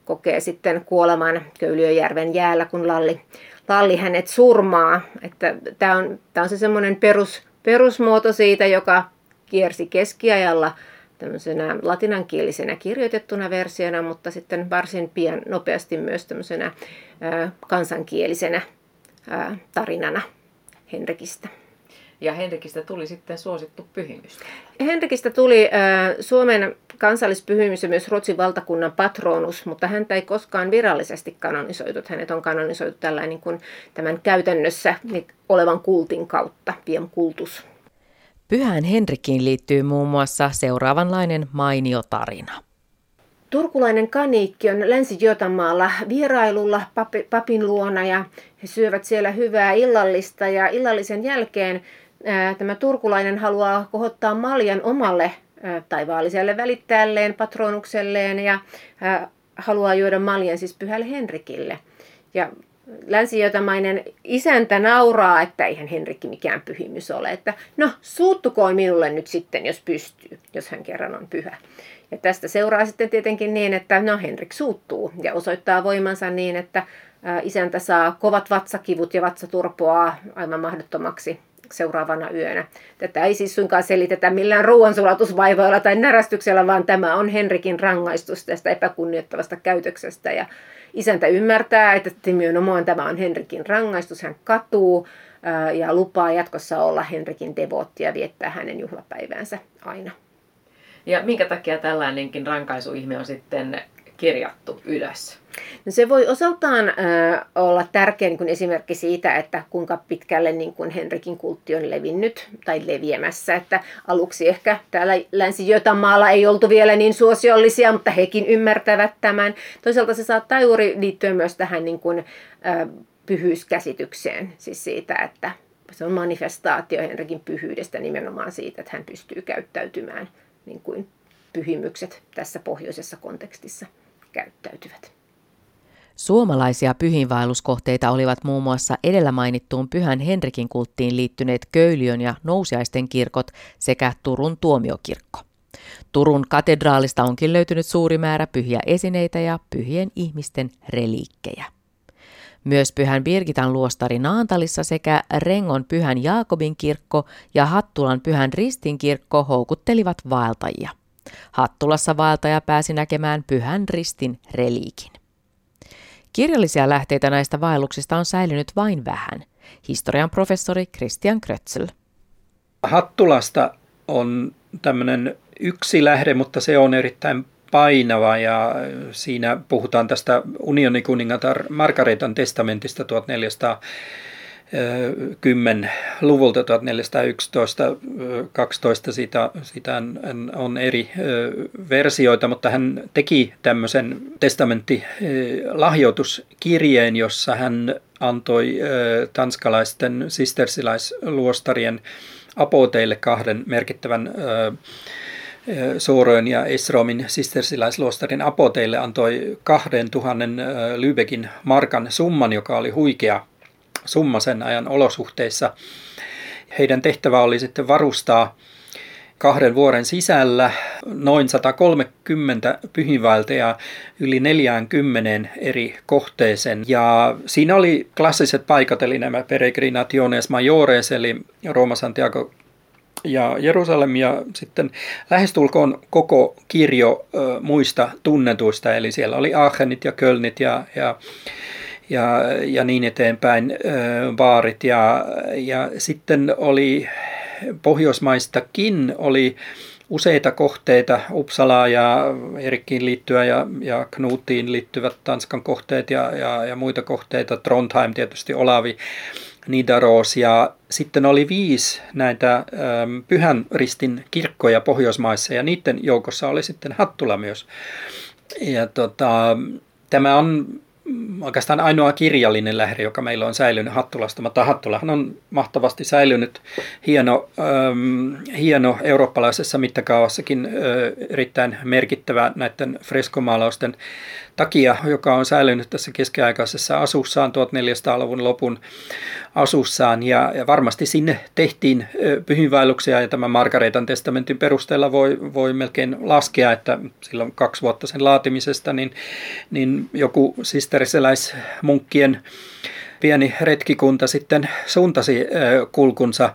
kokee sitten kuoleman Köyliöjärven jäällä, kun Lalli, Lalli hänet surmaa. Tämä on, on se semmoinen perus, perusmuoto siitä, joka kiersi keskiajalla – tämmöisenä latinankielisenä kirjoitettuna versiona, mutta sitten varsin pian nopeasti myös tämmöisenä kansankielisenä tarinana Henrikistä. Ja Henrikistä tuli sitten suosittu pyhimys. Henrikistä tuli Suomen kansallispyhimys ja myös Ruotsin valtakunnan patronus, mutta häntä ei koskaan virallisesti kanonisoitu. Hänet on kanonisoitu tällainen niin kuin tämän käytännössä olevan kultin kautta, Piem kultus. Pyhään Henrikiin liittyy muun muassa seuraavanlainen mainio tarina. Turkulainen kaniikki on Länsi-Jotanmaalla vierailulla papi, papin luona ja he syövät siellä hyvää illallista ja illallisen jälkeen ää, tämä turkulainen haluaa kohottaa maljan omalle ää, taivaalliselle välittäjälleen, patronukselleen ja ää, haluaa juoda maljan siis pyhälle Henrikille. Ja länsijotamainen isäntä nauraa, että eihän Henrikki mikään pyhimys ole. Että no, suuttukoon minulle nyt sitten, jos pystyy, jos hän kerran on pyhä. Ja tästä seuraa sitten tietenkin niin, että no Henrik suuttuu ja osoittaa voimansa niin, että isäntä saa kovat vatsakivut ja vatsaturpoa aivan mahdottomaksi seuraavana yönä. Tätä ei siis suinkaan selitetä millään ruoansulatusvaivoilla tai närästyksellä, vaan tämä on Henrikin rangaistus tästä epäkunnioittavasta käytöksestä. Ja isäntä ymmärtää, että nimenomaan tämä on Henrikin rangaistus. Hän katuu ja lupaa jatkossa olla Henrikin devotti ja viettää hänen juhlapäiväänsä aina. Ja minkä takia tällainenkin rankaisuihme on sitten kirjattu ylös? No se voi osaltaan äh, olla tärkeä niin kuin esimerkki siitä, että kuinka pitkälle niin kuin Henrikin kultti on levinnyt tai leviämässä. Että aluksi ehkä täällä Länsi-Götamaalla ei oltu vielä niin suosiollisia, mutta hekin ymmärtävät tämän. Toisaalta se saattaa juuri liittyä myös tähän niin kuin, äh, pyhyyskäsitykseen, siis siitä, että se on manifestaatio Henrikin pyhyydestä nimenomaan siitä, että hän pystyy käyttäytymään niin kuin pyhimykset tässä pohjoisessa kontekstissa käyttäytyvät. Suomalaisia pyhinvaelluskohteita olivat muun muassa edellä mainittuun Pyhän Henrikin kulttiin liittyneet Köyliön ja Nousiaisten kirkot sekä Turun tuomiokirkko. Turun katedraalista onkin löytynyt suuri määrä pyhiä esineitä ja pyhien ihmisten reliikkejä. Myös Pyhän Birgitan luostari Naantalissa sekä Rengon Pyhän Jaakobin kirkko ja Hattulan Pyhän Ristin kirkko houkuttelivat vaeltajia. Hattulassa vaeltaja pääsi näkemään Pyhän Ristin reliikin. Kirjallisia lähteitä näistä vaelluksista on säilynyt vain vähän. Historian professori Christian Krötzel. Hattulasta on tämmöinen yksi lähde, mutta se on erittäin painava ja siinä puhutaan tästä unionikuningatar Margaretan testamentista 1400 10-luvulta 1411 12 siitä, siitä on eri versioita, mutta hän teki tämmöisen testamenttilahjoituskirjeen, jossa hän antoi tanskalaisten sistersiläisluostarien apoteille kahden merkittävän Sooroin ja Esromin sistersiläisluostarin apoteille antoi 2000 Lübeckin markan summan, joka oli huikea summa sen ajan olosuhteissa. Heidän tehtävä oli sitten varustaa kahden vuoden sisällä noin 130 pyhinvaeltajaa yli 40 eri kohteeseen. Ja siinä oli klassiset paikat, eli nämä peregrinationes majores, eli Rooma, Santiago ja Jerusalem ja sitten lähestulkoon koko kirjo ö, muista tunnetuista, eli siellä oli Aachenit ja Kölnit ja, ja ja, ja niin eteenpäin, baarit. Ja, ja sitten oli Pohjoismaistakin oli useita kohteita, Uppsalaa ja Erikkiin liittyä ja, ja Knutiin liittyvät Tanskan kohteet ja, ja, ja muita kohteita, Trondheim tietysti, Olavi, Nidaros ja sitten oli viisi näitä ähm, Pyhän Ristin kirkkoja Pohjoismaissa ja niiden joukossa oli sitten Hattula myös. Ja tota, tämä on oikeastaan ainoa kirjallinen lähde, joka meillä on säilynyt Hattulasta, mutta Hattulahan on mahtavasti säilynyt hieno, ähm, hieno eurooppalaisessa mittakaavassakin äh, erittäin merkittävä näiden freskomaalausten takia, joka on säilynyt tässä keskiaikaisessa asussaan 1400-luvun lopun asussaan. Ja, ja varmasti sinne tehtiin pyhinvaelluksia ja tämän Margaretan testamentin perusteella voi, voi melkein laskea, että silloin kaksi vuotta sen laatimisesta, niin, niin joku sisteriseläismunkkien pieni retkikunta sitten suuntasi kulkunsa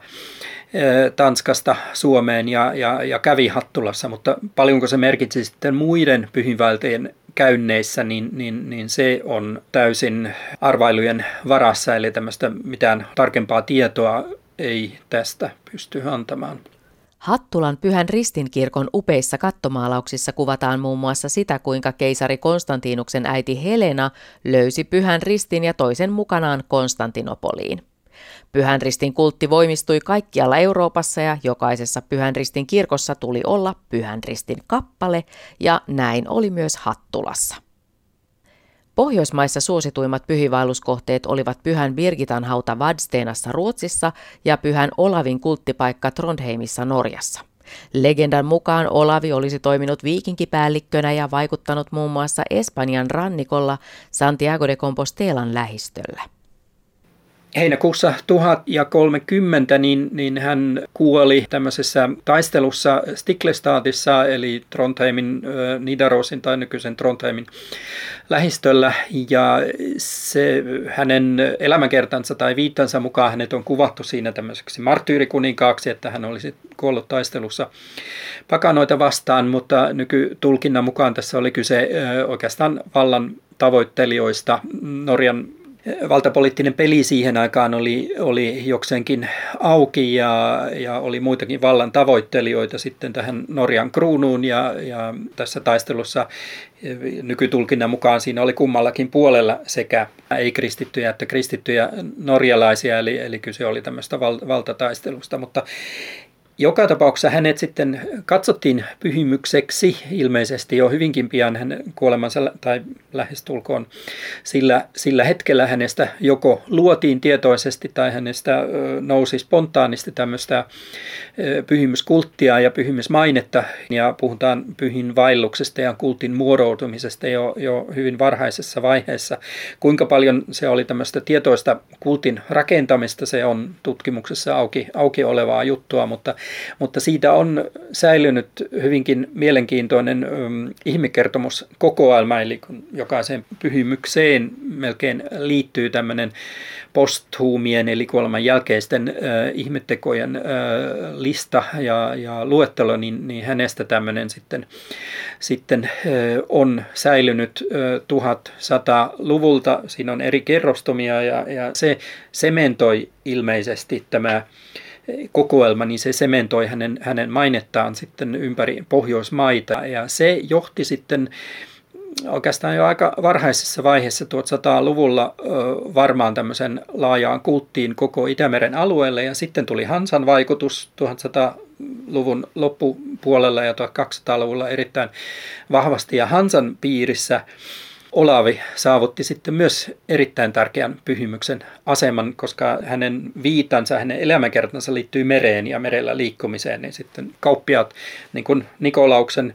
Tanskasta Suomeen ja, ja, ja kävi Hattulassa, mutta paljonko se merkitsi sitten muiden pyhinvaeltajien käynneissä, niin, niin, niin se on täysin arvailujen varassa, eli tämmöistä mitään tarkempaa tietoa ei tästä pysty antamaan. Hattulan Pyhän Ristinkirkon upeissa kattomaalauksissa kuvataan muun muassa sitä, kuinka keisari Konstantinuksen äiti Helena löysi Pyhän Ristin ja toisen mukanaan Konstantinopoliin. Pyhän ristin kultti voimistui kaikkialla Euroopassa ja jokaisessa Pyhän ristin kirkossa tuli olla Pyhän ristin kappale ja näin oli myös Hattulassa. Pohjoismaissa suosituimmat pyhivaelluskohteet olivat Pyhän Birgitan hauta Vadsteenassa Ruotsissa ja Pyhän Olavin kulttipaikka Trondheimissa Norjassa. Legendan mukaan Olavi olisi toiminut viikinkipäällikkönä ja vaikuttanut muun muassa Espanjan rannikolla Santiago de Compostelan lähistöllä heinäkuussa 1030 niin, niin hän kuoli tämmöisessä taistelussa Stiklestaatissa, eli Trondheimin, Nidarosin tai nykyisen Trondheimin lähistöllä. Ja se hänen elämänkertansa tai viittansa mukaan hänet on kuvattu siinä tämmöiseksi marttyyrikuninkaaksi, että hän olisi kuollut taistelussa pakanoita vastaan, mutta nykytulkinnan mukaan tässä oli kyse oikeastaan vallan tavoittelijoista Norjan valtapoliittinen peli siihen aikaan oli, oli jokseenkin auki ja, ja oli muitakin vallan tavoittelijoita sitten tähän Norjan kruunuun ja, ja tässä taistelussa nykytulkinnan mukaan siinä oli kummallakin puolella sekä ei-kristittyjä että kristittyjä norjalaisia, eli, eli kyse oli tämmöistä val, valtataistelusta, mutta joka tapauksessa hänet sitten katsottiin pyhimykseksi ilmeisesti jo hyvinkin pian hänen kuolemansa tai lähestulkoon sillä, sillä hetkellä hänestä joko luotiin tietoisesti tai hänestä nousi spontaanisti tämmöistä pyhimyskulttia ja pyhimysmainetta ja puhutaan pyhin vaelluksesta ja kultin muodoutumisesta jo, jo hyvin varhaisessa vaiheessa. Kuinka paljon se oli tämmöistä tietoista kultin rakentamista, se on tutkimuksessa auki, auki olevaa juttua, mutta mutta siitä on säilynyt hyvinkin mielenkiintoinen um, ihmikertomuskokoelma, eli kun jokaiseen pyhimykseen melkein liittyy tämmöinen posthuumien eli kuoleman jälkeisten äh, ihmettekojen äh, lista ja, ja luettelo, niin, niin hänestä tämmöinen sitten, sitten äh, on säilynyt äh, 1100-luvulta. Siinä on eri kerrostumia ja, ja se sementoi ilmeisesti tämä kokoelma, niin se sementoi hänen, hänen mainettaan sitten ympäri Pohjoismaita. Ja se johti sitten oikeastaan jo aika varhaisessa vaiheessa 1100-luvulla varmaan tämmöisen laajaan kulttiin koko Itämeren alueelle ja sitten tuli Hansan vaikutus 1100-luvun loppupuolella ja 1200-luvulla erittäin vahvasti ja Hansan piirissä Olavi saavutti sitten myös erittäin tärkeän pyhimyksen aseman, koska hänen viitansa, hänen elämänkertansa liittyy mereen ja merellä liikkumiseen, niin sitten kauppiaat, niin kuin Nikolauksen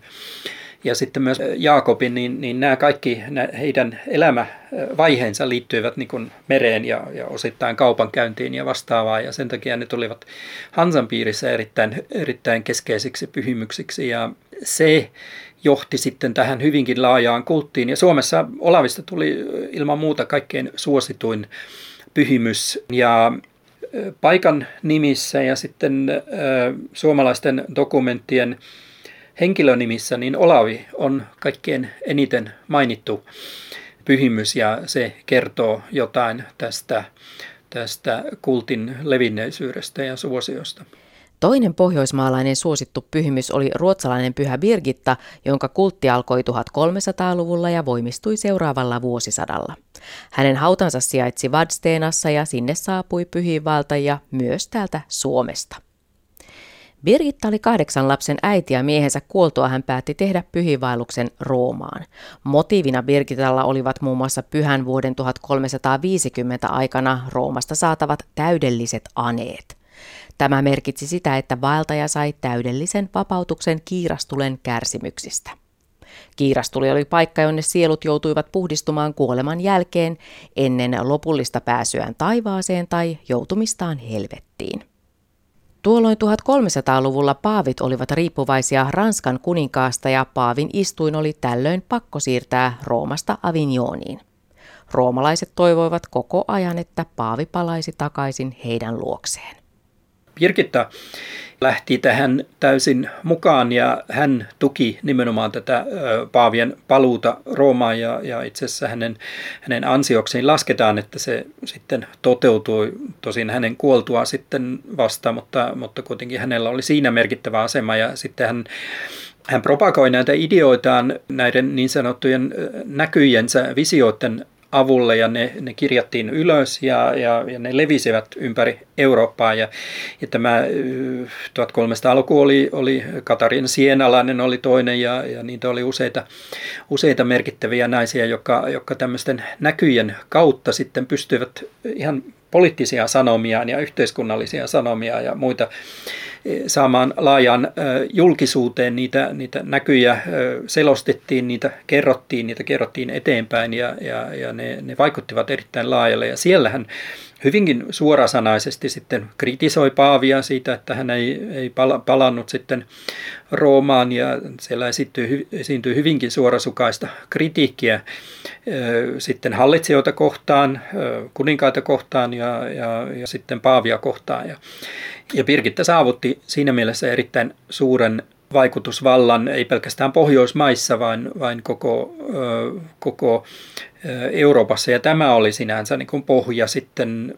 ja sitten myös Jaakobin, niin, niin nämä kaikki heidän elämävaiheensa liittyivät niin kuin mereen ja, ja osittain kaupankäyntiin ja vastaavaa, ja sen takia ne tulivat Hansan piirissä erittäin, erittäin keskeisiksi pyhimyksiksi, ja se johti sitten tähän hyvinkin laajaan kulttiin. Ja Suomessa Olavista tuli ilman muuta kaikkein suosituin pyhimys. Ja paikan nimissä ja sitten suomalaisten dokumenttien henkilönimissä, niin Olavi on kaikkein eniten mainittu pyhimys ja se kertoo jotain tästä, tästä kultin levinneisyydestä ja suosiosta. Toinen pohjoismaalainen suosittu pyhimys oli ruotsalainen pyhä Birgitta, jonka kultti alkoi 1300-luvulla ja voimistui seuraavalla vuosisadalla. Hänen hautansa sijaitsi Vadsteenassa ja sinne saapui pyhiinvaltajia myös täältä Suomesta. Birgitta oli kahdeksan lapsen äiti ja miehensä kuoltua hän päätti tehdä pyhiinvaelluksen Roomaan. Motiivina Birgitalla olivat muun muassa pyhän vuoden 1350 aikana Roomasta saatavat täydelliset aneet. Tämä merkitsi sitä, että vaeltaja sai täydellisen vapautuksen kiirastulen kärsimyksistä. Kiirastuli oli paikka, jonne sielut joutuivat puhdistumaan kuoleman jälkeen ennen lopullista pääsyään taivaaseen tai joutumistaan helvettiin. Tuolloin 1300-luvulla paavit olivat riippuvaisia Ranskan kuninkaasta ja paavin istuin oli tällöin pakko siirtää Roomasta Avignoniin. Roomalaiset toivoivat koko ajan, että paavi palaisi takaisin heidän luokseen. Birgitta lähti tähän täysin mukaan ja hän tuki nimenomaan tätä Paavien paluuta Roomaan ja, ja itse asiassa hänen, hänen ansiokseen lasketaan, että se sitten toteutui. Tosin hänen kuoltua sitten vasta, mutta, mutta kuitenkin hänellä oli siinä merkittävä asema ja sitten hän hän propagoi näitä ideoitaan näiden niin sanottujen näkyjensä, visioiden avulla ja ne, ne kirjattiin ylös ja, ja, ja ne levisivät ympäri Eurooppaa. Ja, ja tämä 1300-luku oli, oli Katarin Sienalainen oli toinen ja, ja niitä oli useita, useita merkittäviä naisia, jotka, jotka tämmöisten näkyjen kautta sitten pystyivät ihan poliittisia sanomia ja yhteiskunnallisia sanomia ja muita saamaan laajan julkisuuteen. Niitä, niitä näkyjä selostettiin, niitä kerrottiin, niitä kerrottiin eteenpäin ja, ja, ja ne, ne vaikuttivat erittäin laajalle. Ja siellähän hyvinkin suorasanaisesti sitten kritisoi Paavia siitä, että hän ei, ei palannut sitten Roomaan ja siellä esiintyy, esiintyy hyvinkin suorasukaista kritiikkiä sitten hallitsijoita kohtaan, kuninkaita kohtaan ja, ja, ja sitten Paavia kohtaan. Ja, ja Birgitta saavutti siinä mielessä erittäin suuren vaikutusvallan, ei pelkästään Pohjoismaissa, vaan, vaan koko, koko Euroopassa. Ja tämä oli sinänsä niin kuin pohja sitten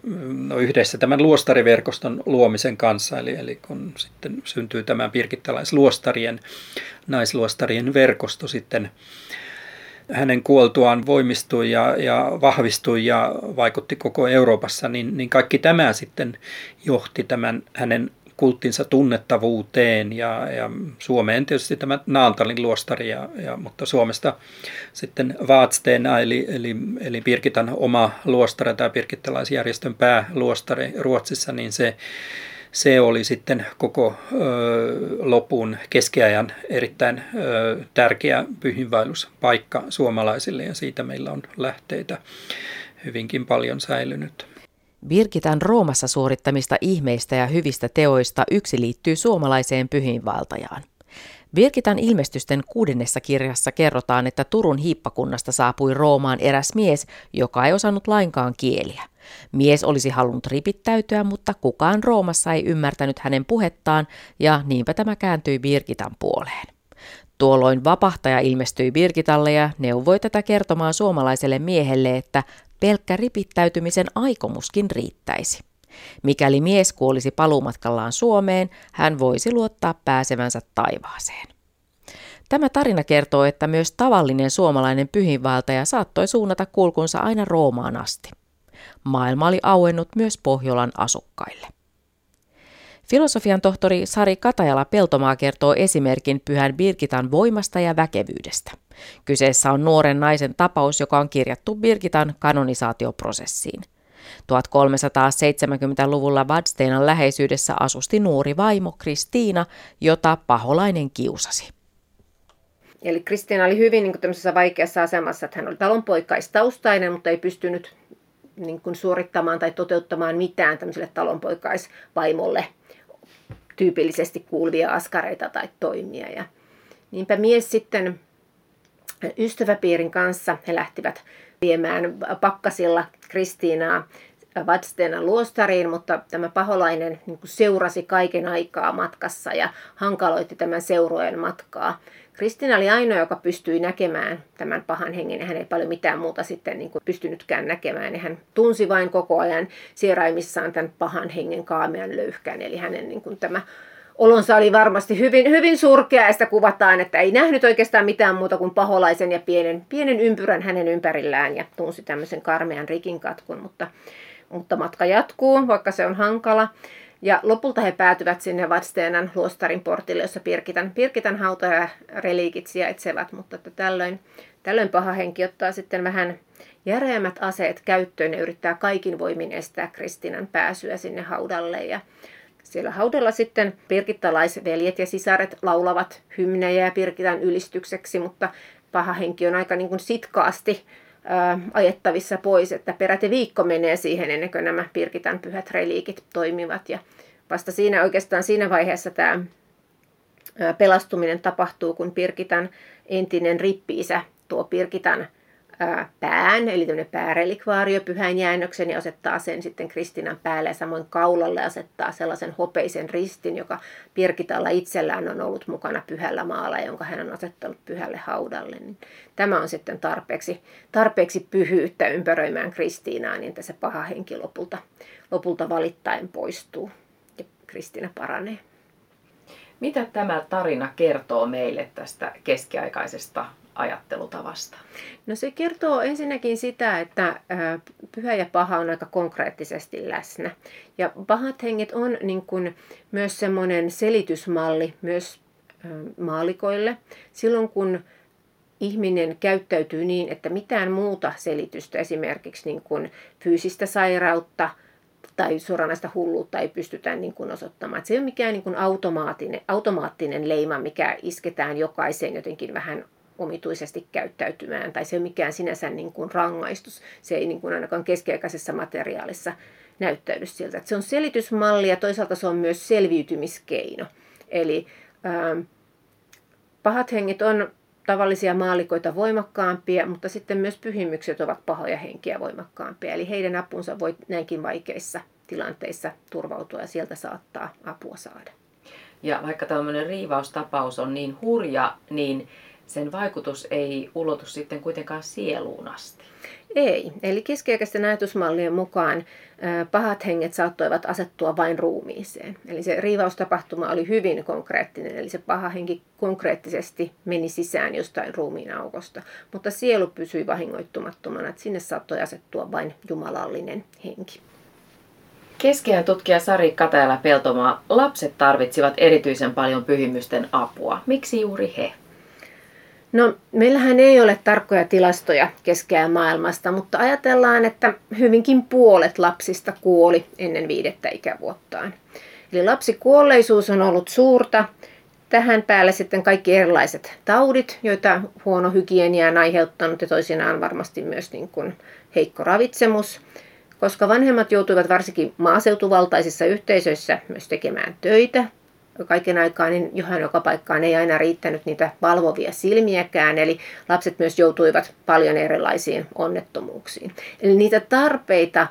no yhdessä tämän luostariverkoston luomisen kanssa, eli, eli kun sitten syntyy tämä pirkittalaisluostarien, naisluostarien verkosto sitten hänen kuoltuaan voimistui ja, ja vahvistui ja vaikutti koko Euroopassa, niin, niin kaikki tämä sitten johti tämän hänen kulttinsa tunnettavuuteen ja, ja Suomeen tietysti tämä Naantalin luostari, ja, ja, mutta Suomesta sitten Vaatsteena eli, eli, eli Pirkitan oma luostari tai pirkittalaisjärjestön pääluostari Ruotsissa, niin se, se oli sitten koko ö, lopun keskiajan erittäin ö, tärkeä pyhinvaelluspaikka suomalaisille ja siitä meillä on lähteitä hyvinkin paljon säilynyt. Birgitan Roomassa suorittamista ihmeistä ja hyvistä teoista yksi liittyy suomalaiseen pyhiinvaltajaan. Birgitan ilmestysten kuudennessa kirjassa kerrotaan, että Turun hiippakunnasta saapui Roomaan eräs mies, joka ei osannut lainkaan kieliä. Mies olisi halunnut ripittäytyä, mutta kukaan Roomassa ei ymmärtänyt hänen puhettaan ja niinpä tämä kääntyi Birgitan puoleen. Tuolloin vapahtaja ilmestyi Birgitalle ja neuvoi tätä kertomaan suomalaiselle miehelle, että pelkkä ripittäytymisen aikomuskin riittäisi. Mikäli mies kuolisi paluumatkallaan Suomeen, hän voisi luottaa pääsevänsä taivaaseen. Tämä tarina kertoo, että myös tavallinen suomalainen pyhinvaltaja saattoi suunnata kulkunsa aina Roomaan asti. Maailma oli auennut myös Pohjolan asukkaille. Filosofian tohtori Sari Katajala-Peltomaa kertoo esimerkin pyhän Birgitan voimasta ja väkevyydestä. Kyseessä on nuoren naisen tapaus, joka on kirjattu Birgitan kanonisaatioprosessiin. 1370-luvulla Vadsteinan läheisyydessä asusti nuori vaimo Kristiina, jota paholainen kiusasi. Eli Kristiina oli hyvin niin kuin, vaikeassa asemassa, että hän oli talonpoikaistaustainen, mutta ei pystynyt niin kuin, suorittamaan tai toteuttamaan mitään tämmöiselle talonpoikaisvaimolle tyypillisesti kuuluvia askareita tai toimia. Ja niinpä mies sitten ystäväpiirin kanssa he lähtivät viemään pakkasilla Kristiinaa Vadstenan luostariin, mutta tämä paholainen niin seurasi kaiken aikaa matkassa ja hankaloitti tämän seurojen matkaa. Kristina oli ainoa, joka pystyi näkemään tämän pahan hengen hän ei paljon mitään muuta sitten niin kuin pystynytkään näkemään. Ja hän tunsi vain koko ajan sieraimissaan tämän pahan hengen kaamean löyhkän, eli hänen niin kuin tämä olonsa oli varmasti hyvin, hyvin surkea ja sitä kuvataan, että ei nähnyt oikeastaan mitään muuta kuin paholaisen ja pienen, pienen ympyrän hänen ympärillään ja tunsi tämmöisen karmean rikin katkun, mutta, mutta matka jatkuu, vaikka se on hankala. Ja lopulta he päätyvät sinne Vadsteenan luostarin portille, jossa Pirkitan, Pirkitan hauta ja reliikit sijaitsevat, mutta että tällöin, tällöin paha henki ottaa sitten vähän järeämmät aseet käyttöön ja yrittää kaikin voimin estää Kristinan pääsyä sinne haudalle. Ja siellä haudalla sitten pirkittalaisveljet ja sisaret laulavat hymnejä Pirkitan ylistykseksi, mutta paha henki on aika niin kuin sitkaasti ajettavissa pois, että peräti viikko menee siihen ennen kuin nämä Pirkitan pyhät reliikit toimivat. Ja vasta siinä oikeastaan siinä vaiheessa tämä pelastuminen tapahtuu, kun Pirkitan entinen rippiisä tuo Pirkitan pään, eli tämmöinen päärelikvaario pyhän jäännöksen ja asettaa sen sitten Kristinan päälle ja samoin kaulalle asettaa sellaisen hopeisen ristin, joka Pirkitalla itsellään on ollut mukana pyhällä maalla, jonka hän on asettanut pyhälle haudalle. Niin tämä on sitten tarpeeksi, tarpeeksi pyhyyttä ympäröimään Kristiinaa, niin se paha henki lopulta, lopulta valittaen poistuu ja Kristiina paranee. Mitä tämä tarina kertoo meille tästä keskiaikaisesta ajattelutavasta? No se kertoo ensinnäkin sitä, että pyhä ja paha on aika konkreettisesti läsnä. Ja pahat henget on niin kuin myös semmoinen selitysmalli myös maalikoille. Silloin kun ihminen käyttäytyy niin, että mitään muuta selitystä, esimerkiksi niin kuin fyysistä sairautta tai suoranaista hulluutta ei pystytä niin kuin osoittamaan. Että se ei ole mikään niin kuin automaattinen, automaattinen leima, mikä isketään jokaiseen jotenkin vähän omituisesti käyttäytymään, tai se ei ole mikään sinänsä niin kuin rangaistus. Se ei niin kuin ainakaan keskiaikaisessa materiaalissa näyttäydy siltä. Että se on selitysmalli ja toisaalta se on myös selviytymiskeino. Eli ää, pahat henget on tavallisia maalikoita voimakkaampia, mutta sitten myös pyhimykset ovat pahoja henkiä voimakkaampia. Eli heidän apunsa voi näinkin vaikeissa tilanteissa turvautua ja sieltä saattaa apua saada. Ja vaikka tämmöinen riivaustapaus on niin hurja, niin vaikutus ei ulotu sitten kuitenkaan sieluun asti. Ei. Eli keskiaikaisten ajatusmallien mukaan pahat henget saattoivat asettua vain ruumiiseen. Eli se riivaustapahtuma oli hyvin konkreettinen, eli se paha henki konkreettisesti meni sisään jostain ruumiin aukosta. Mutta sielu pysyi vahingoittumattomana, että sinne saattoi asettua vain jumalallinen henki. Keskiään tutkija Sari Katajala Peltomaa, lapset tarvitsivat erityisen paljon pyhimysten apua. Miksi juuri he? No, meillähän ei ole tarkkoja tilastoja keskeään maailmasta, mutta ajatellaan, että hyvinkin puolet lapsista kuoli ennen viidettä ikävuottaan. Eli lapsikuolleisuus on ollut suurta. Tähän päälle sitten kaikki erilaiset taudit, joita huono hygienia on aiheuttanut ja toisinaan varmasti myös niin kuin heikko ravitsemus. Koska vanhemmat joutuivat varsinkin maaseutuvaltaisissa yhteisöissä myös tekemään töitä, kaiken aikaa, niin johan joka paikkaan ei aina riittänyt niitä valvovia silmiäkään, eli lapset myös joutuivat paljon erilaisiin onnettomuuksiin. Eli niitä tarpeita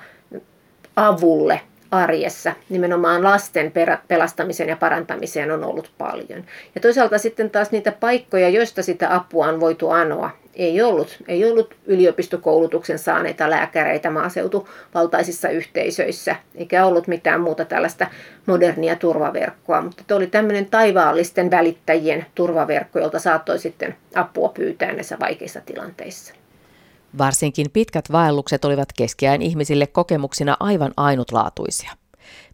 avulle arjessa, nimenomaan lasten pelastamiseen ja parantamiseen on ollut paljon. Ja toisaalta sitten taas niitä paikkoja, joista sitä apua on voitu anoa, ei ollut. Ei ollut yliopistokoulutuksen saaneita lääkäreitä maaseutuvaltaisissa yhteisöissä, eikä ollut mitään muuta tällaista modernia turvaverkkoa, mutta oli tämmöinen taivaallisten välittäjien turvaverkko, jolta saattoi sitten apua pyytää näissä vaikeissa tilanteissa. Varsinkin pitkät vaellukset olivat keskiään ihmisille kokemuksina aivan ainutlaatuisia.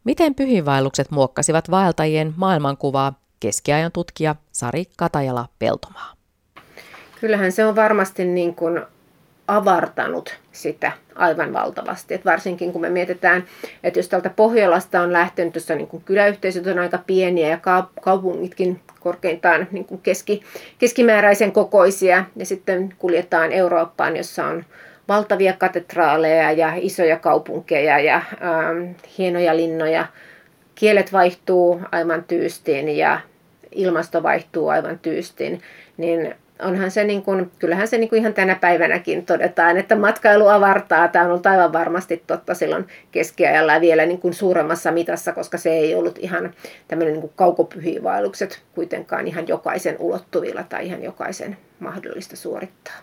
Miten pyhinvaellukset muokkasivat vaeltajien maailmankuvaa, keskiajan tutkija Sari Katajala Peltomaa. Kyllähän se on varmasti niin kuin avartanut sitä aivan valtavasti. Et varsinkin kun me mietitään, että jos tältä Pohjolasta on lähtenyt, jossa niin kuin kyläyhteisöt on aika pieniä ja kaupungitkin korkeintaan niin kuin keski, keskimääräisen kokoisia, ja sitten kuljetaan Eurooppaan, jossa on valtavia katedraaleja ja isoja kaupunkeja ja ähm, hienoja linnoja. Kielet vaihtuu aivan tyystiin ja ilmasto vaihtuu aivan tyystiin, niin onhan se niin kuin, kyllähän se niin kuin ihan tänä päivänäkin todetaan, että matkailu avartaa. Tämä on ollut aivan varmasti totta silloin keskiajalla ja vielä niin kuin suuremmassa mitassa, koska se ei ollut ihan tämmöinen niin kuin kaukopyhivaellukset kuitenkaan ihan jokaisen ulottuvilla tai ihan jokaisen mahdollista suorittaa.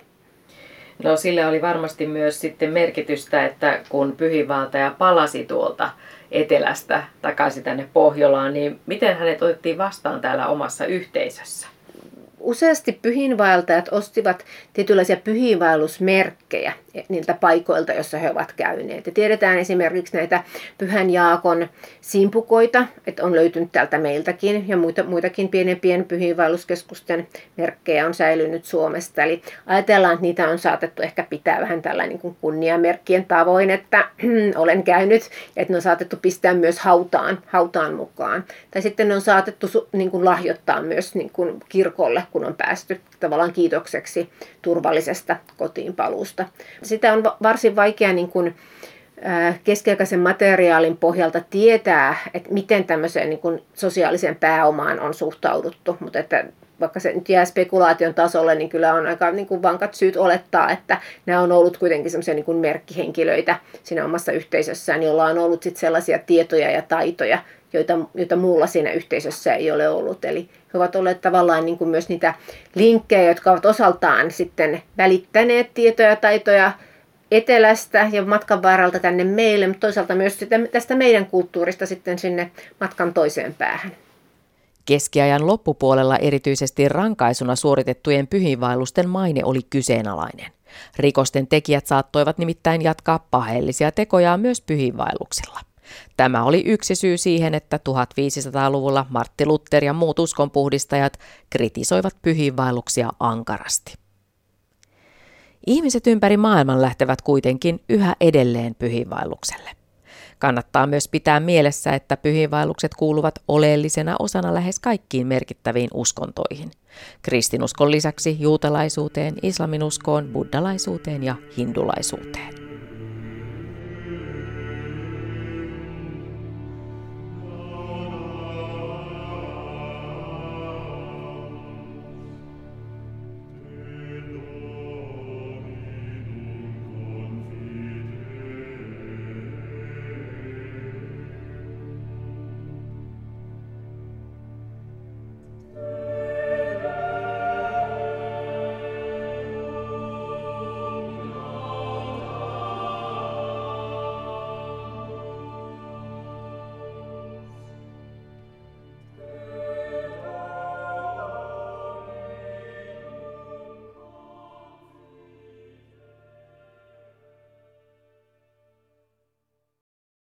No sillä oli varmasti myös sitten merkitystä, että kun pyhiinvaeltaja palasi tuolta etelästä takaisin tänne Pohjolaan, niin miten hänet otettiin vastaan täällä omassa yhteisössä? Useasti pyhinvaeltajat ostivat tietynlaisia pyhinvaellusmerkkejä niiltä paikoilta, joissa he ovat käyneet. Ja tiedetään esimerkiksi näitä Pyhän Jaakon simpukoita, että on löytynyt täältä meiltäkin, ja muita, muitakin pienempien pyhinvaelluskeskusten merkkejä on säilynyt Suomesta. Eli ajatellaan, että niitä on saatettu ehkä pitää vähän tällä niin kuin kunniamerkkien tavoin, että olen käynyt, että ne on saatettu pistää myös hautaan, hautaan mukaan. Tai sitten ne on saatettu niin kuin lahjoittaa myös niin kuin kirkolle, kun on päästy tavallaan kiitokseksi turvallisesta kotiinpaluusta. Sitä on varsin vaikea niin kuin, keskiaikaisen materiaalin pohjalta tietää, että miten tämmöiseen niin kuin sosiaaliseen pääomaan on suhtauduttu, mutta että vaikka se nyt jää spekulaation tasolle, niin kyllä on aika niin kuin vankat syyt olettaa, että nämä on ollut kuitenkin semmoisia niin merkkihenkilöitä siinä omassa yhteisössään, joilla on ollut sit sellaisia tietoja ja taitoja, joita, joita muulla siinä yhteisössä ei ole ollut. Eli he ovat olleet tavallaan niin kuin myös niitä linkkejä, jotka ovat osaltaan sitten välittäneet tietoja ja taitoja etelästä ja matkan varrelta tänne meille, mutta toisaalta myös tästä meidän kulttuurista sitten sinne matkan toiseen päähän. Keskiajan loppupuolella erityisesti rankaisuna suoritettujen pyhinvaellusten maine oli kyseenalainen. Rikosten tekijät saattoivat nimittäin jatkaa paheellisia tekoja myös pyhinvaelluksilla. Tämä oli yksi syy siihen, että 1500-luvulla Martti Luther ja muut uskonpuhdistajat kritisoivat pyhiinvaelluksia ankarasti. Ihmiset ympäri maailman lähtevät kuitenkin yhä edelleen pyhiinvaellukselle. Kannattaa myös pitää mielessä, että pyhiinvaellukset kuuluvat oleellisena osana lähes kaikkiin merkittäviin uskontoihin. Kristinuskon lisäksi juutalaisuuteen, islaminuskoon, buddalaisuuteen ja hindulaisuuteen.